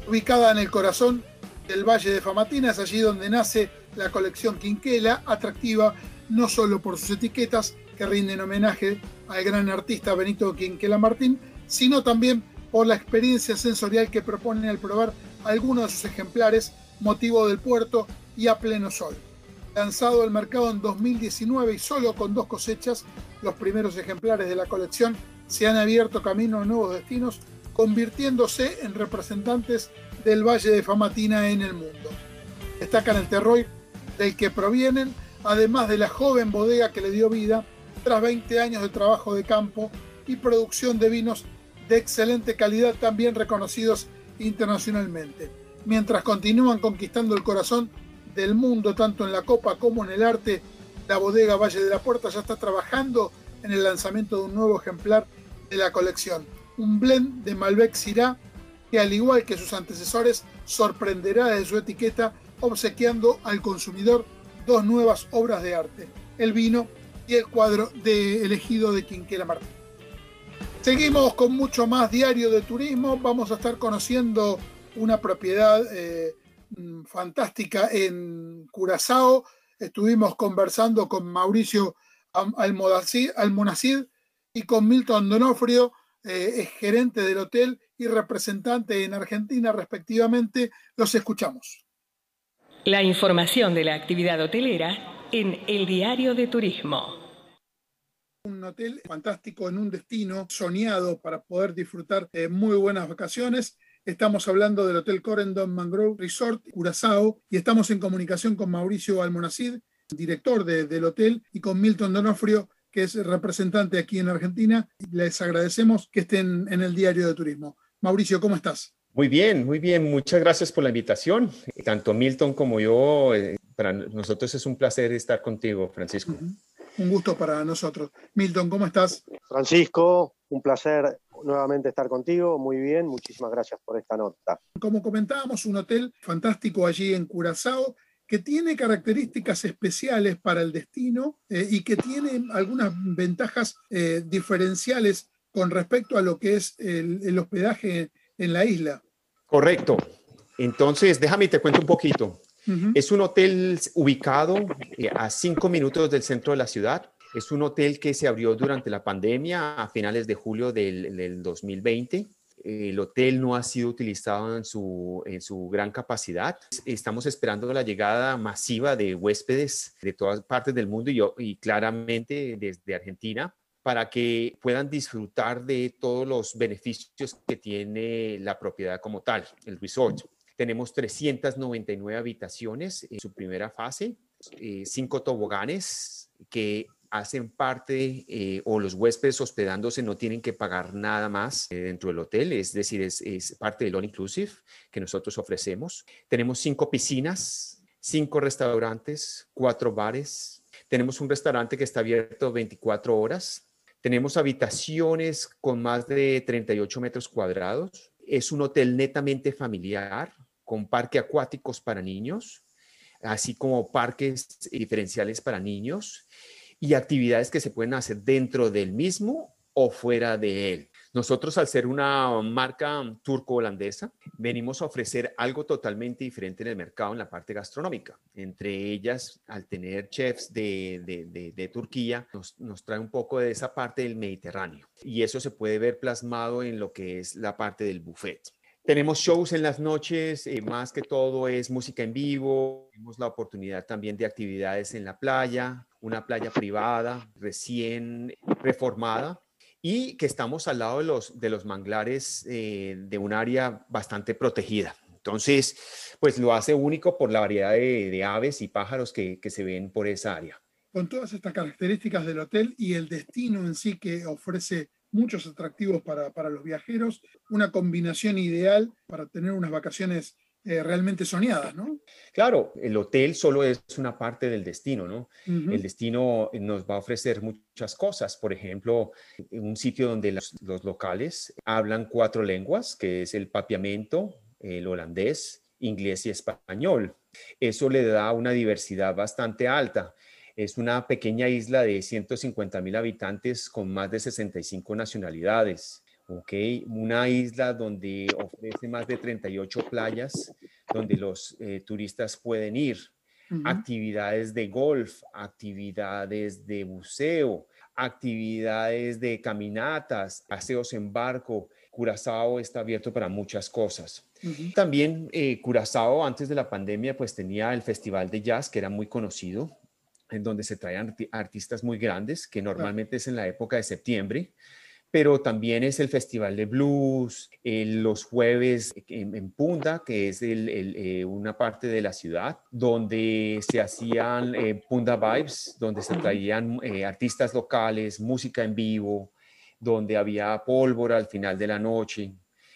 Ubicada en el corazón del Valle de Famatina, es allí donde nace la colección Quinquela, atractiva no solo por sus etiquetas, que rinden homenaje al gran artista Benito Quinquela Martín, sino también por la experiencia sensorial que proponen al probar algunos de sus ejemplares, motivo del puerto y a pleno sol. Lanzado al mercado en 2019 y solo con dos cosechas, los primeros ejemplares de la colección se han abierto camino a nuevos destinos, convirtiéndose en representantes del Valle de Famatina en el mundo. Destacan el terroir del que provienen, además de la joven bodega que le dio vida tras 20 años de trabajo de campo y producción de vinos de excelente calidad también reconocidos internacionalmente. Mientras continúan conquistando el corazón del mundo tanto en la copa como en el arte, la bodega Valle de la Puerta ya está trabajando en el lanzamiento de un nuevo ejemplar de la colección, un blend de Malbec Syrah que al igual que sus antecesores sorprenderá desde su etiqueta obsequiando al consumidor dos nuevas obras de arte, el vino y el cuadro de elegido de Quinquela Martín. Seguimos con mucho más diario de turismo. Vamos a estar conociendo una propiedad eh, mm, fantástica en Curazao. Estuvimos conversando con Mauricio Almonacid y con Milton Donofrio, eh, gerente del hotel y representante en Argentina respectivamente. Los escuchamos. La información de la actividad hotelera en el diario de turismo. Un hotel fantástico en un destino soñado para poder disfrutar de muy buenas vacaciones. Estamos hablando del Hotel Corendon Mangrove Resort, Curazao, y estamos en comunicación con Mauricio Almonacid, director del hotel, y con Milton Donofrio, que es representante aquí en Argentina. Les agradecemos que estén en el diario de turismo. Mauricio, ¿cómo estás? Muy bien, muy bien. Muchas gracias por la invitación. Tanto Milton como yo, eh, para nosotros es un placer estar contigo, Francisco. Un gusto para nosotros. Milton, ¿cómo estás? Francisco, un placer nuevamente estar contigo. Muy bien, muchísimas gracias por esta nota. Como comentábamos, un hotel fantástico allí en Curazao que tiene características especiales para el destino eh, y que tiene algunas ventajas eh, diferenciales con respecto a lo que es el, hospedaje en la isla. Correcto. Entonces, déjame te cuento un poquito. Es un hotel ubicado eh, a cinco minutos del centro de la ciudad. Es un hotel que se abrió durante la pandemia a finales de julio del, 2020. El hotel no ha sido utilizado en su, en su gran capacidad. Estamos esperando la llegada masiva de huéspedes de todas partes del mundo y, y claramente desde Argentina para que puedan disfrutar de todos los beneficios que tiene la propiedad como tal, el resort. Tenemos 399 habitaciones en su primera fase, eh, cinco toboganes que hacen parte eh, o los huéspedes hospedándose no tienen que pagar nada más eh, dentro del hotel, es decir, es, es, parte del All Inclusive que nosotros ofrecemos. Tenemos cinco piscinas, cinco restaurantes, cuatro bares. Tenemos un restaurante que está abierto 24 horas. Tenemos habitaciones con más de 38 metros cuadrados. Es un hotel netamente familiar con parque acuáticos para niños, así como parques diferenciales para niños y actividades que se pueden hacer dentro del mismo o fuera de él. Nosotros, al ser una marca turco-holandesa, venimos a ofrecer algo totalmente diferente en el mercado en la parte gastronómica. Entre ellas, al tener chefs de, Turquía, nos, nos, trae un poco de esa parte del Mediterráneo. Y eso se puede ver plasmado en lo que es la parte del buffet. Tenemos shows en las noches, eh, más que todo es música en vivo. Tenemos la oportunidad también de actividades en la playa, una playa privada recién reformada y que estamos al lado de los, de los manglares eh, de un área bastante protegida. Entonces, pues lo hace único por la variedad de, de aves y pájaros que, que se ven por esa área. Con todas estas características del hotel y el destino en sí que ofrece muchos atractivos para, para, los viajeros, una combinación ideal para tener unas vacaciones eh, realmente soñadas, ¿no? Claro, el hotel solo es una parte del destino, ¿no? El destino nos va a ofrecer muchas cosas, por ejemplo, un sitio donde los, los locales hablan cuatro lenguas, que es el papiamento, el holandés, inglés y español. Eso le da una diversidad bastante alta. Es una pequeña isla de 150 mil habitantes con más de 65 nacionalidades. Okay, una isla donde ofrece más de 38 playas donde los eh, turistas pueden ir. Actividades de golf, actividades de buceo, actividades de caminatas, paseos en barco. Curazao está abierto para muchas cosas. También eh, Curazao antes de la pandemia pues tenía el Festival de Jazz que era muy conocido en donde se traían artistas muy grandes, que normalmente es en la época de septiembre, pero también es el Festival de Blues, los jueves en, Punta, que es eh, una parte de la ciudad, donde se hacían eh, Punta Vibes, donde se traían eh, artistas locales, música en vivo, donde había pólvora al final de la noche.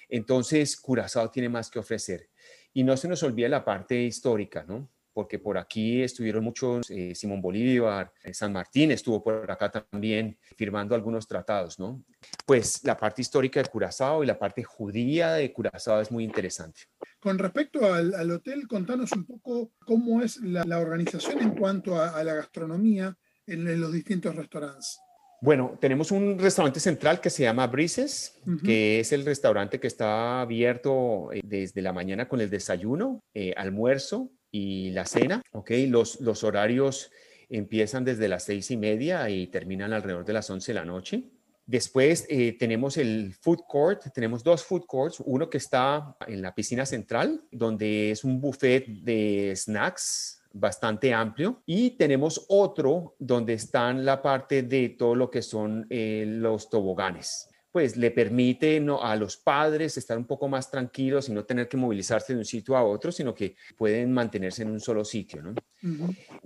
Entonces, Curazao tiene más que ofrecer. Y no se nos olvide la parte histórica, ¿no? Porque por aquí estuvieron muchos, eh, Simón Bolívar, eh, San Martín estuvo por acá también firmando algunos tratados, ¿no? Pues la parte histórica de Curazao y la parte judía de Curazao es muy interesante. Con respecto al, hotel, contanos un poco cómo es la, organización en cuanto a, la gastronomía en, los distintos restaurantes. Bueno, tenemos un restaurante central que se llama Brises, que es el restaurante que está abierto eh, desde la mañana con el desayuno, almuerzo, y la cena, ¿ok? Los, los horarios empiezan desde las seis y media y terminan alrededor de las once de la noche. Después eh, tenemos el food court, tenemos dos food courts, uno que está en la piscina central, donde es un buffet de snacks bastante amplio, y tenemos otro donde están la parte de todo lo que son eh, los toboganes. Pues le permite no, a los padres estar un poco más tranquilos y no tener que movilizarse de un sitio a otro, sino que pueden mantenerse en un solo sitio. ¿no?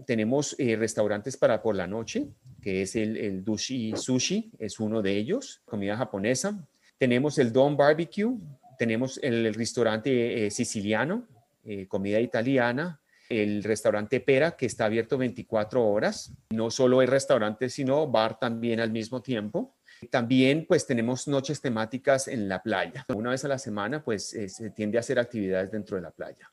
Tenemos eh, restaurantes para por la noche, que es el, el Dushi Sushi, es uno de ellos, comida japonesa. Tenemos el Don Barbecue, tenemos el, restaurante eh, siciliano, eh, comida italiana, el restaurante Pera, que está abierto 24 horas. No solo el restaurante, sino bar también al mismo tiempo. También pues tenemos noches temáticas en la playa. Una vez a la semana pues se tiende a hacer actividades dentro de la playa.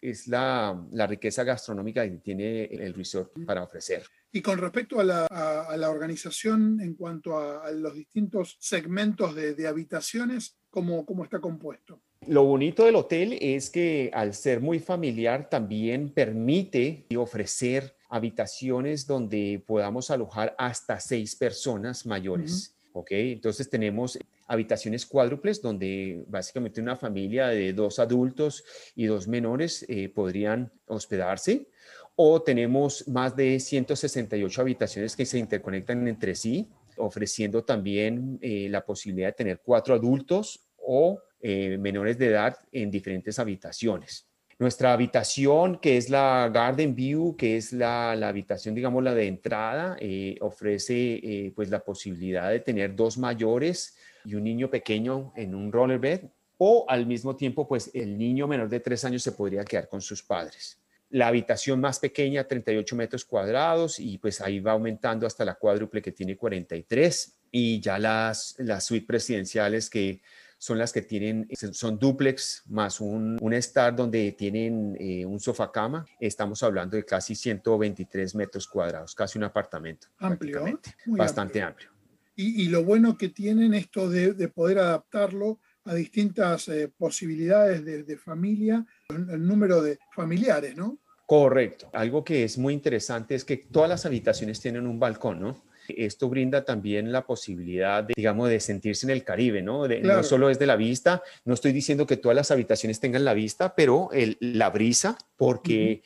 Es la, la, riqueza gastronómica que tiene el resort para ofrecer. Y con respecto a la, a, la organización en cuanto a, los distintos segmentos de, de habitaciones, ¿cómo, ¿cómo está compuesto? Lo bonito del hotel es que al ser muy familiar también permite ofrecer habitaciones donde podamos alojar hasta seis personas mayores. ¿Ok? Entonces tenemos habitaciones cuádruples donde básicamente una familia de dos adultos y dos menores eh, podrían hospedarse. O tenemos más de 168 habitaciones que se interconectan entre sí, ofreciendo también eh, la posibilidad de tener cuatro adultos o eh, menores de edad en diferentes habitaciones. Nuestra habitación, que es la Garden View, que es la, habitación, digamos, la de entrada, eh, ofrece eh, pues la posibilidad de tener dos mayores y un niño pequeño en un rollerbed o al mismo tiempo, pues el niño menor de tres años se podría quedar con sus padres. La habitación más pequeña, 38 metros cuadrados, y pues ahí va aumentando hasta la cuádruple que tiene 43, y ya las, las suites presidenciales que son las que tienen, son duplex más un, un star donde tienen eh, un sofá cama. Estamos hablando de casi 123 metros cuadrados, casi un apartamento. Amplio, bastante amplio. Y, lo bueno que tienen esto de, poder adaptarlo a distintas eh, posibilidades de, de familia, el número de familiares, ¿no? Correcto. Algo que es muy interesante es que todas las habitaciones tienen un balcón, ¿no? Esto brinda también la posibilidad, de, digamos, de sentirse en el Caribe, ¿no? No solo es de la vista, no estoy diciendo que todas las habitaciones tengan la vista, pero la brisa, porque...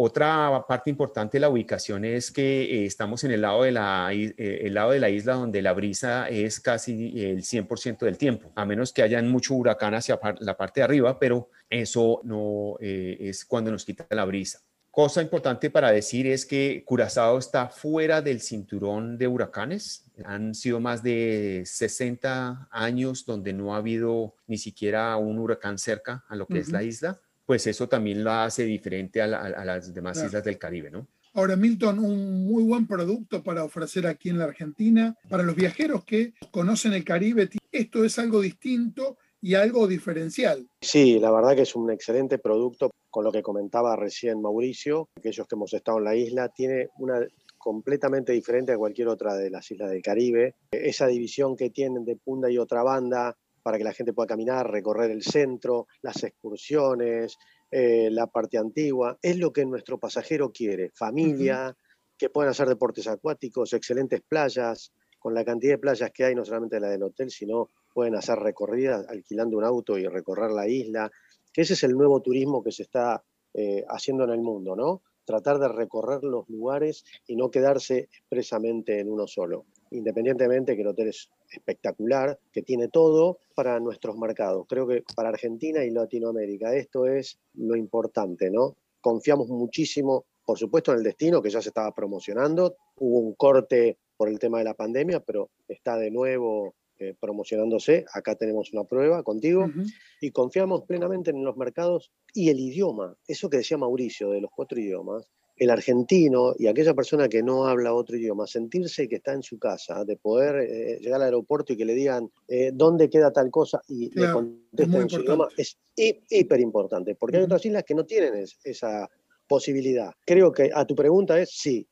Otra parte importante de la ubicación es que eh, estamos en el lado, de la, eh, el lado de la isla donde la brisa es casi el 100% del tiempo, a menos que haya mucho huracán hacia la parte de arriba, pero eso no eh, es cuando nos quita la brisa. Cosa importante para decir es que Curazao está fuera del cinturón de huracanes. Han sido más de 60 años donde no ha habido ni siquiera un huracán cerca a lo que es la isla. Pues eso también lo hace diferente a, las demás islas del Caribe, ¿no? Ahora, Milton, un muy buen producto para ofrecer aquí en la Argentina. Para los viajeros que conocen el Caribe, esto es algo distinto y algo diferencial. Sí, la verdad que es un excelente producto, con lo que comentaba recién Mauricio, aquellos que hemos estado en la isla, tiene una completamente diferente a cualquier otra de las islas del Caribe. Esa división que tienen de punta y otra banda para que la gente pueda caminar, recorrer el centro, las excursiones, eh, la parte antigua, es lo que nuestro pasajero quiere, familia, que puedan hacer deportes acuáticos, excelentes playas, con la cantidad de playas que hay, no solamente la del hotel, sino pueden hacer recorridas alquilando un auto y recorrer la isla, que ese es el nuevo turismo que se está eh, haciendo en el mundo, ¿no? Tratar de recorrer los lugares y no quedarse expresamente en uno solo. Independientemente que el hotel es espectacular, que tiene todo para nuestros mercados. Creo que para Argentina y Latinoamérica esto es lo importante, ¿no? Confiamos muchísimo, por supuesto, en el destino que ya se estaba promocionando. Hubo un corte por el tema de la pandemia, pero está de nuevo eh, promocionándose. Acá tenemos una prueba contigo y confiamos plenamente en los mercados y el idioma. Eso que decía Mauricio de los cuatro idiomas, el argentino y aquella persona que no habla otro idioma, sentirse que está en su casa, de poder eh, llegar al aeropuerto y que le digan eh, dónde queda tal cosa y le contesten en su idioma, es hiper importante, porque hay otras islas que no tienen esa posibilidad. Creo que a tu pregunta es sí,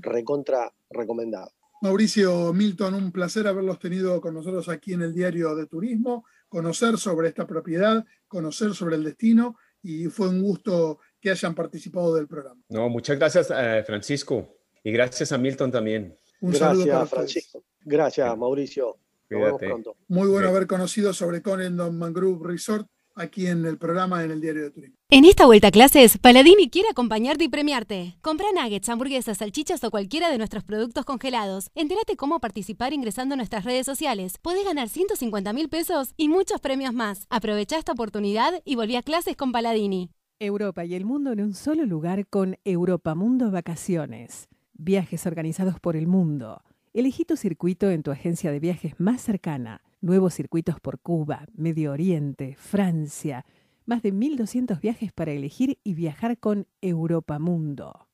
recontra recomendado. Mauricio Milton, un placer haberlos tenido con nosotros aquí en el Diario de Turismo, conocer sobre esta propiedad, conocer sobre el destino y fue un gusto que hayan participado del programa. No, muchas gracias, eh, Francisco, y gracias a Milton también. Un gracias, Francisco. Gracias, Mauricio. Nos vemos pronto. Muy bueno haber conocido sobre Conendon Mangrove Resort aquí en el programa en el Diario de Turismo. En esta vuelta a clases, Paladini quiere acompañarte y premiarte. Compra nuggets, hamburguesas, salchichas o cualquiera de nuestros productos congelados. Entérate cómo participar ingresando a nuestras redes sociales. Podés ganar 150 mil pesos y muchos premios más. Aprovecha esta oportunidad y volví a clases con Paladini. Europa y el mundo en un solo lugar con Europa Mundo Vacaciones. Viajes organizados por el mundo. Elegí tu circuito en tu agencia de viajes más cercana. Nuevos circuitos por Cuba, Medio Oriente, Francia. Más de 1.200 viajes para elegir y viajar con Europa Mundo.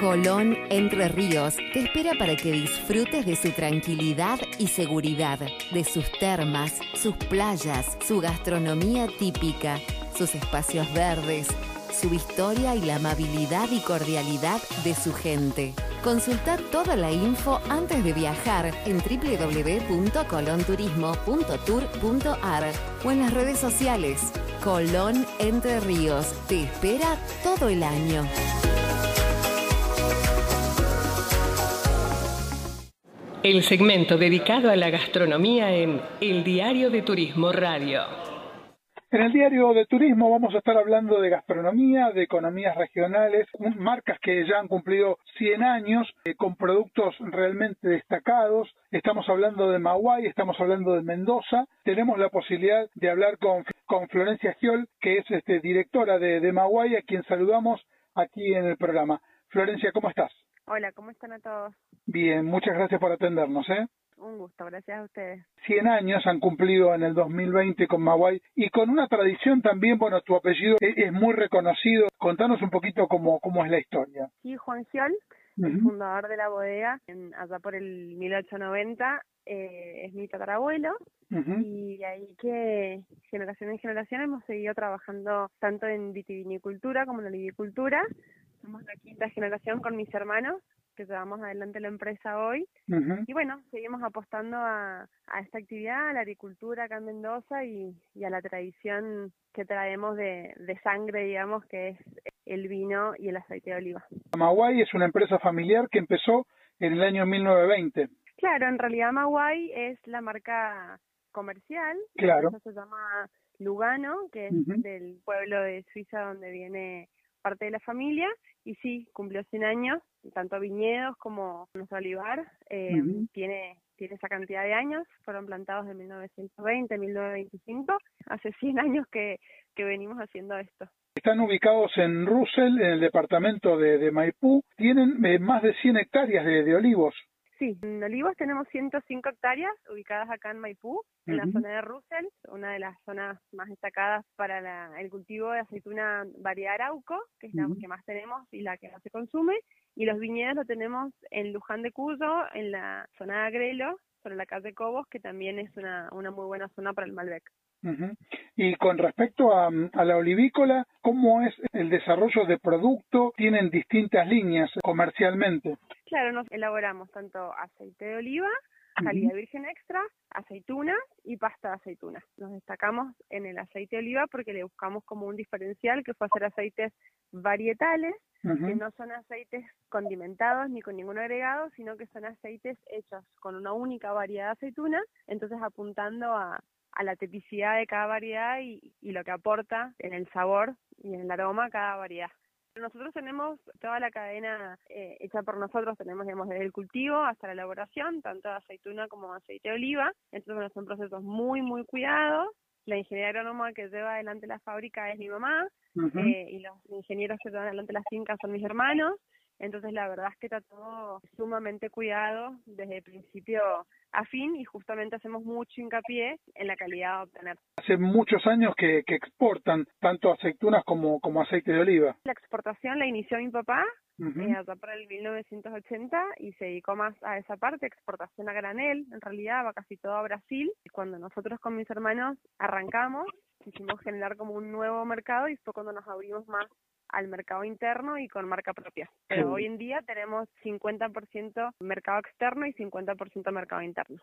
Colón Entre Ríos te espera para que disfrutes de su tranquilidad y seguridad, de sus termas, sus playas, su gastronomía típica, sus espacios verdes su historia y la amabilidad y cordialidad de su gente. Consulta toda la info antes de viajar en www.colonturismo.tour.ar o en las redes sociales. Colón Entre Ríos te espera todo el año. El segmento dedicado a la gastronomía en El Diario de Turismo Radio. En el diario de turismo vamos a estar hablando de gastronomía, de economías regionales, marcas que ya han cumplido 100 años eh, con productos realmente destacados. Estamos hablando de Maguay, estamos hablando de Mendoza. Tenemos la posibilidad de hablar con, con Florencia Giol, que es este, directora de, de Maguay, a quien saludamos aquí en el programa. Florencia, ¿cómo estás? Hola, ¿cómo están a todos? Bien, muchas gracias por atendernos. ¿eh? Un gusto, gracias a ustedes. 100 años han cumplido en el 2020 con Maguay y con una tradición también, bueno, tu apellido es, muy reconocido. Contanos un poquito cómo, cómo es la historia. Sí, Juan Giol, el fundador de la bodega, en, allá por el 1890, eh, es mi tatarabuelo y ahí que generación en generación hemos seguido trabajando tanto en vitivinicultura como en olivicultura. Somos la quinta generación con mis hermanos que llevamos adelante la empresa hoy. Y bueno, seguimos apostando a, esta actividad, a la agricultura acá en Mendoza y, a la tradición que traemos de, sangre, digamos, que es el vino y el aceite de oliva. Maguay es una empresa familiar que empezó en el año 1920. Claro, en realidad Maguay es la marca comercial. Claro. se llama Lugano, que es del pueblo de Suiza donde viene parte de la familia. Y sí, cumplió 100 años tanto viñedos como nuestro olivar eh, tiene tiene esa cantidad de años, fueron plantados en 1920, 1925, hace 100 años que, que venimos haciendo esto. Están ubicados en Russell, en el departamento de, Maipú, tienen eh, más de 100 hectáreas de olivos. Sí, en Olivos tenemos 105 hectáreas ubicadas acá en Maipú, en la zona de Russell, una de las zonas más destacadas para el cultivo de aceituna variedad Arauco, que es la que más tenemos y la que más se consume. Y los viñedos lo tenemos en Luján de Cuyo, en la zona de Agrelo, sobre la calle Cobos, que también es una, una muy buena zona para el Malbec. Y con respecto a, a, la olivícola, ¿cómo es el desarrollo de producto? ¿Tienen distintas líneas comercialmente? Claro, nos elaboramos tanto aceite de oliva, calidad virgen extra, aceitunas y pasta de aceitunas. Nos destacamos en el aceite de oliva porque le buscamos como un diferencial que fue hacer aceites varietales, que no son aceites condimentados ni con ningún agregado, sino que son aceites hechos con una única variedad de aceituna, entonces apuntando a, a la tipicidad de cada variedad y, y lo que aporta en el sabor y en el aroma cada variedad. Nosotros tenemos toda la cadena eh, hecha por nosotros, tenemos digamos, desde el cultivo hasta la elaboración, tanto de aceituna como de aceite de oliva. Entonces son procesos muy, muy cuidados. La ingeniera agrónoma que lleva adelante la fábrica es mi mamá eh, y los ingenieros que llevan adelante las fincas son mis hermanos. Entonces la verdad es que está todo sumamente cuidado desde el principio a fin y justamente hacemos mucho hincapié en la calidad a obtener. Hace muchos años que, exportan tanto aceitunas como, como aceite de oliva. La exportación la inició mi papá uh allá para el 1980 y se dedicó más a esa parte, exportación a granel, en realidad va casi todo a Brasil. Y cuando nosotros con mis hermanos arrancamos, quisimos generar como un nuevo mercado y fue cuando nos abrimos más al mercado interno y con marca propia. Pero hoy en día tenemos 50% mercado externo y 50% mercado interno.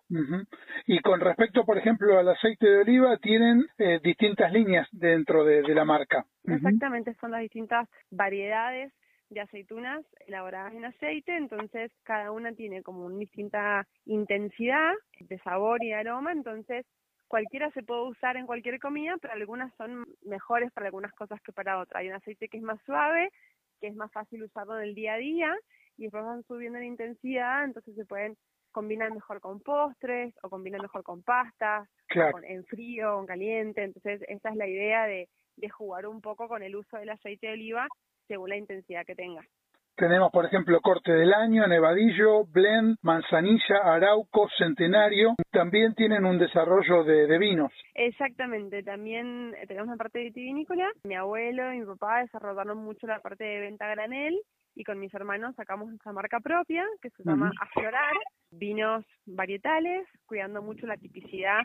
Y con respecto, por ejemplo, al aceite de oliva, tienen eh, distintas líneas dentro de, la marca. Exactamente, son las distintas variedades de aceitunas elaboradas en aceite, entonces cada una tiene como una distinta intensidad de sabor y aroma, entonces cualquiera se puede usar en cualquier comida, pero algunas son mejores para algunas cosas que para otras. Hay un aceite que es más suave, que es más fácil usarlo del día a día, y después van subiendo la intensidad, entonces se pueden combinar mejor con postres o combinar mejor con pastas, en frío o en caliente. Entonces, esa es la idea de, de jugar un poco con el uso del aceite de oliva según la intensidad que tenga. Tenemos, por ejemplo, corte del año, nevadillo, blend, manzanilla, arauco, centenario. También tienen un desarrollo de, de vinos. Exactamente. También tenemos una parte vitivinícola. Mi abuelo y mi papá desarrollaron mucho la parte de venta granel y con mis hermanos sacamos nuestra marca propia que se llama Aflorar, vinos varietales, cuidando mucho la tipicidad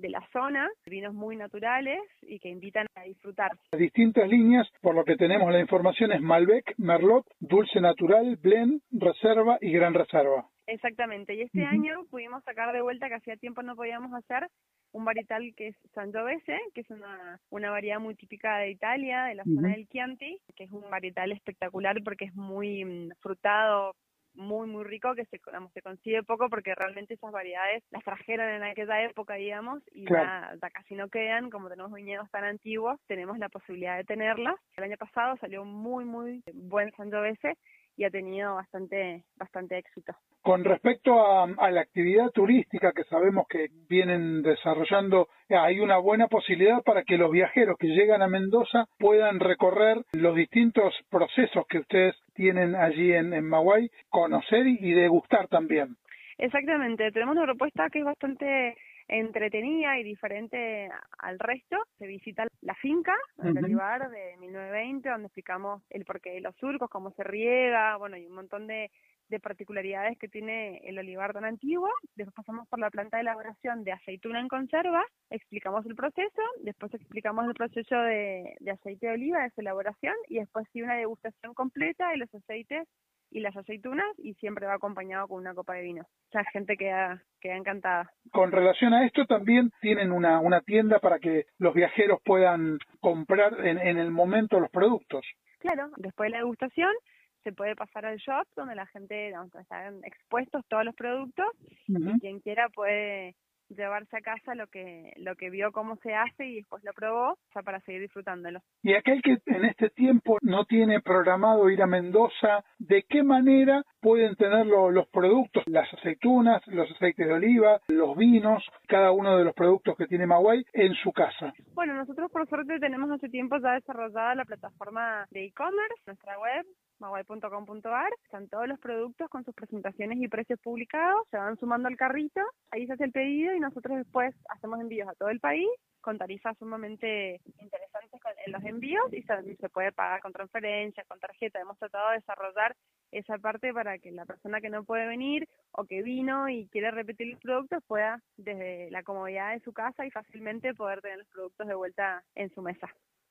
de la zona, vinos muy naturales y que invitan a disfrutar. Distintas líneas, por lo que tenemos la información es Malbec, Merlot, Dulce Natural, Blend, Reserva y Gran Reserva. Exactamente, y este año pudimos sacar de vuelta que hacía tiempo no podíamos hacer un varietal que es Sangiovese, que es una, una variedad muy típica de Italia, de la zona del Chianti, que es un varietal espectacular porque es muy mm, frutado, muy muy rico que se, se consigue poco porque realmente esas variedades las trajeron en aquella época digamos y ya, casi no quedan. Como tenemos viñedos tan antiguos tenemos la posibilidad de tenerlas. El año pasado salió muy muy buen Sangiovese y ha tenido bastante, bastante éxito. Con respecto a, la actividad turística que sabemos que vienen desarrollando, hay una buena posibilidad para que los viajeros que llegan a Mendoza puedan recorrer los distintos procesos que ustedes tienen allí en, en Maguay, conocer y degustar también. Exactamente, tenemos una propuesta que es bastante entretenida y diferente al resto. Se visita la finca, el olivar de 1920, donde explicamos el porqué de los surcos, cómo se riega, bueno, y un montón de, de particularidades que tiene el olivar tan antiguo. Después pasamos por la planta de elaboración de aceituna en conserva, explicamos el proceso, después explicamos el proceso de, de aceite de oliva, de su elaboración, y después sí una degustación completa de los aceites y las aceitunas y siempre va acompañado con una copa de vino. La gente queda, queda encantada. Con relación a esto también tienen una, una tienda para que los viajeros puedan comprar en, en el momento los productos. Claro, después de la degustación se puede pasar al shop donde la gente, donde están expuestos todos los productos y quien quiera puede llevarse a casa lo que lo que vio cómo se hace y después lo probó ya para seguir disfrutándolo. Y aquel que en este tiempo no tiene programado ir a Mendoza, ¿de qué manera pueden tener los productos, las aceitunas, los aceites de oliva, los vinos, cada uno de los productos que tiene Maguay en su casa? Bueno, nosotros por suerte tenemos hace tiempo ya desarrollada la plataforma de e-commerce, nuestra web, maguay.com.ar, están todos los productos con sus presentaciones y precios publicados, se van sumando al carrito, ahí se hace el pedido y nosotros después hacemos envíos a todo el país con tarifas sumamente interesantes en los envíos y se, puede pagar con transferencia, con tarjeta. Hemos tratado de desarrollar esa parte para que la persona que no puede venir o que vino y quiere repetir los productos pueda desde la comodidad de su casa y fácilmente poder tener los productos de vuelta en su mesa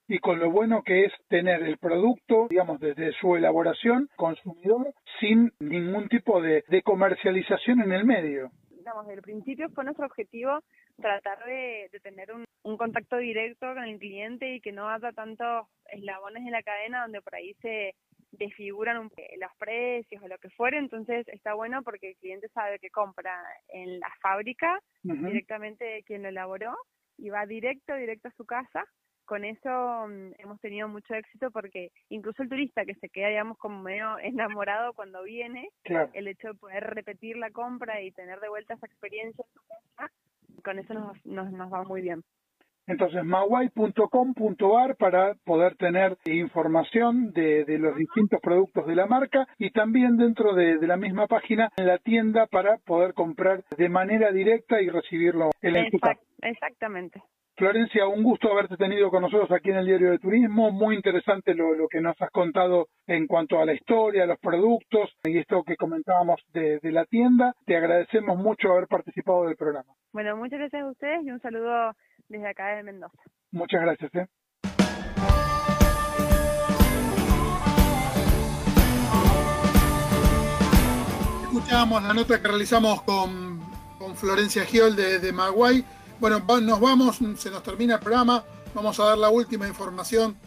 y con lo bueno que es tener el producto, digamos, desde su elaboración, consumidor, sin ningún tipo de, comercialización en el medio. Digamos, desde el principio fue nuestro objetivo tratar de, tener un, contacto directo con el cliente y que no haya tantos eslabones en la cadena donde por ahí se desfiguran los precios o lo que fuera, entonces está bueno porque el cliente sabe que compra en la fábrica directamente de quien lo elaboró y va directo, directo a su casa con eso mm, hemos tenido mucho éxito porque incluso el turista que se queda, digamos, como medio enamorado cuando viene, el hecho de poder repetir la compra y tener de vuelta esa experiencia en su casa, con eso nos, nos, nos va muy bien. Entonces, mawai.com.ar para poder tener información de, de, los distintos productos de la marca y también dentro de, de, la misma página en la tienda para poder comprar de manera directa y recibirlo en la Exact, Exactamente. Florencia, un gusto haberte tenido con nosotros aquí en el Diario de Turismo. Muy interesante lo, que nos has contado en cuanto a la historia, los productos y esto que comentábamos de, la tienda. Te agradecemos mucho haber participado del programa. Bueno, muchas gracias a ustedes y un saludo desde acá de Mendoza. Muchas gracias. ¿eh? Escuchábamos la nota que realizamos con, Florencia Giol de, de Maguay bueno, nos vamos, se nos termina el programa. Vamos a dar la última información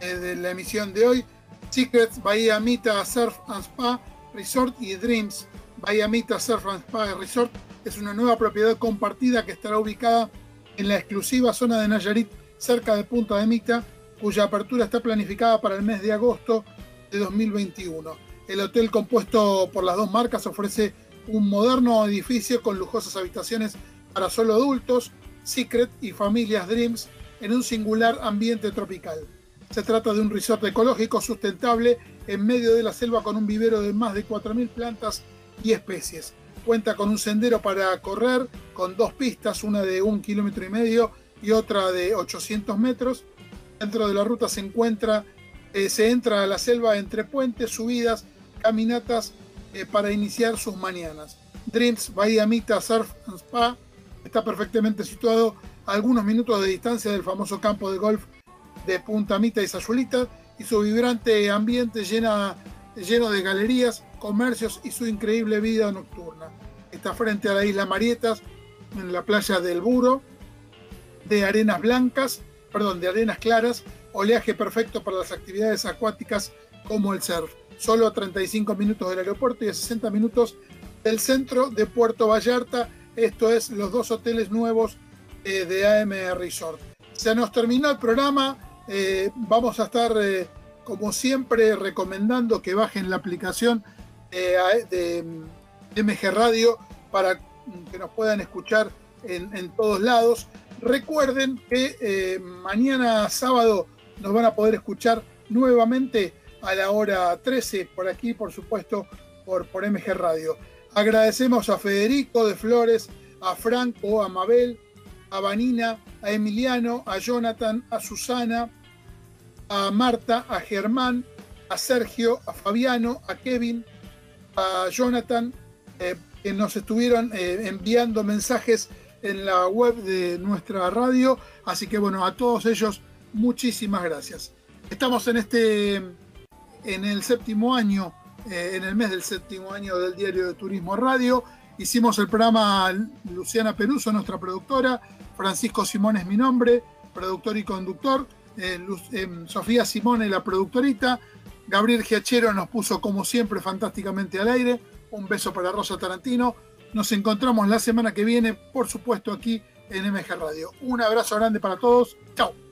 eh, de la emisión de hoy. Secrets, Bahía Mita, Surf and Spa, Resort y Dreams. Bahía Mita, Surf and Spa Resort es una nueva propiedad compartida que estará ubicada en la exclusiva zona de Nayarit cerca de Punta de Mita, cuya apertura está planificada para el mes de agosto de 2021. El hotel compuesto por las dos marcas ofrece un moderno edificio con lujosas habitaciones para solo adultos, Secret y familias Dreams en un singular ambiente tropical. Se trata de un resort ecológico sustentable en medio de la selva con un vivero de más de 4.000 plantas y especies. Cuenta con un sendero para correr, con dos pistas, una de un kilómetro y medio y otra de 800 metros. Dentro de la ruta se encuentra, eh, se entra a la selva entre puentes, subidas, caminatas eh, para iniciar sus mañanas. Dreams Bahía Mita Surf and Spa está perfectamente situado a algunos minutos de distancia del famoso campo de golf de Punta Mita y Sayulita y su vibrante ambiente llena, lleno de galerías, comercios y su increíble vida nocturna. Está frente a la isla Marietas, en la playa del Buro, de arenas blancas, perdón, de arenas claras, oleaje perfecto para las actividades acuáticas como el surf. Solo a 35 minutos del aeropuerto y a 60 minutos del centro de Puerto Vallarta. Esto es los dos hoteles nuevos eh, de AM Resort. Se nos terminó el programa. Eh, vamos a estar, eh, como siempre, recomendando que bajen la aplicación de, MG Radio para que nos puedan escuchar en, todos lados. Recuerden que mañana sábado nos van a poder escuchar nuevamente a la hora 13 por aquí, por supuesto, por, por MG Radio. Agradecemos a Federico de Flores, a Franco, a Mabel, a Vanina, a Emiliano, a Jonathan, a Susana, a Marta, a Germán, a Sergio, a Fabiano, a Kevin, a Jonathan, eh, que nos estuvieron eh, enviando mensajes en la web de nuestra radio. Así que bueno, a todos ellos, muchísimas gracias. Estamos en este, en el séptimo año, eh, en el mes del séptimo año del Diario de Turismo Radio. Hicimos el programa Luciana Peruso, nuestra productora, Francisco Simón es mi nombre, productor y conductor, eh, eh, Sofía Simone, la productorita, Gabriel Giachero nos puso como siempre fantásticamente al aire, un beso para Rosa Tarantino, nos encontramos la semana que viene, por supuesto, aquí en MG Radio. Un abrazo grande para todos, chao.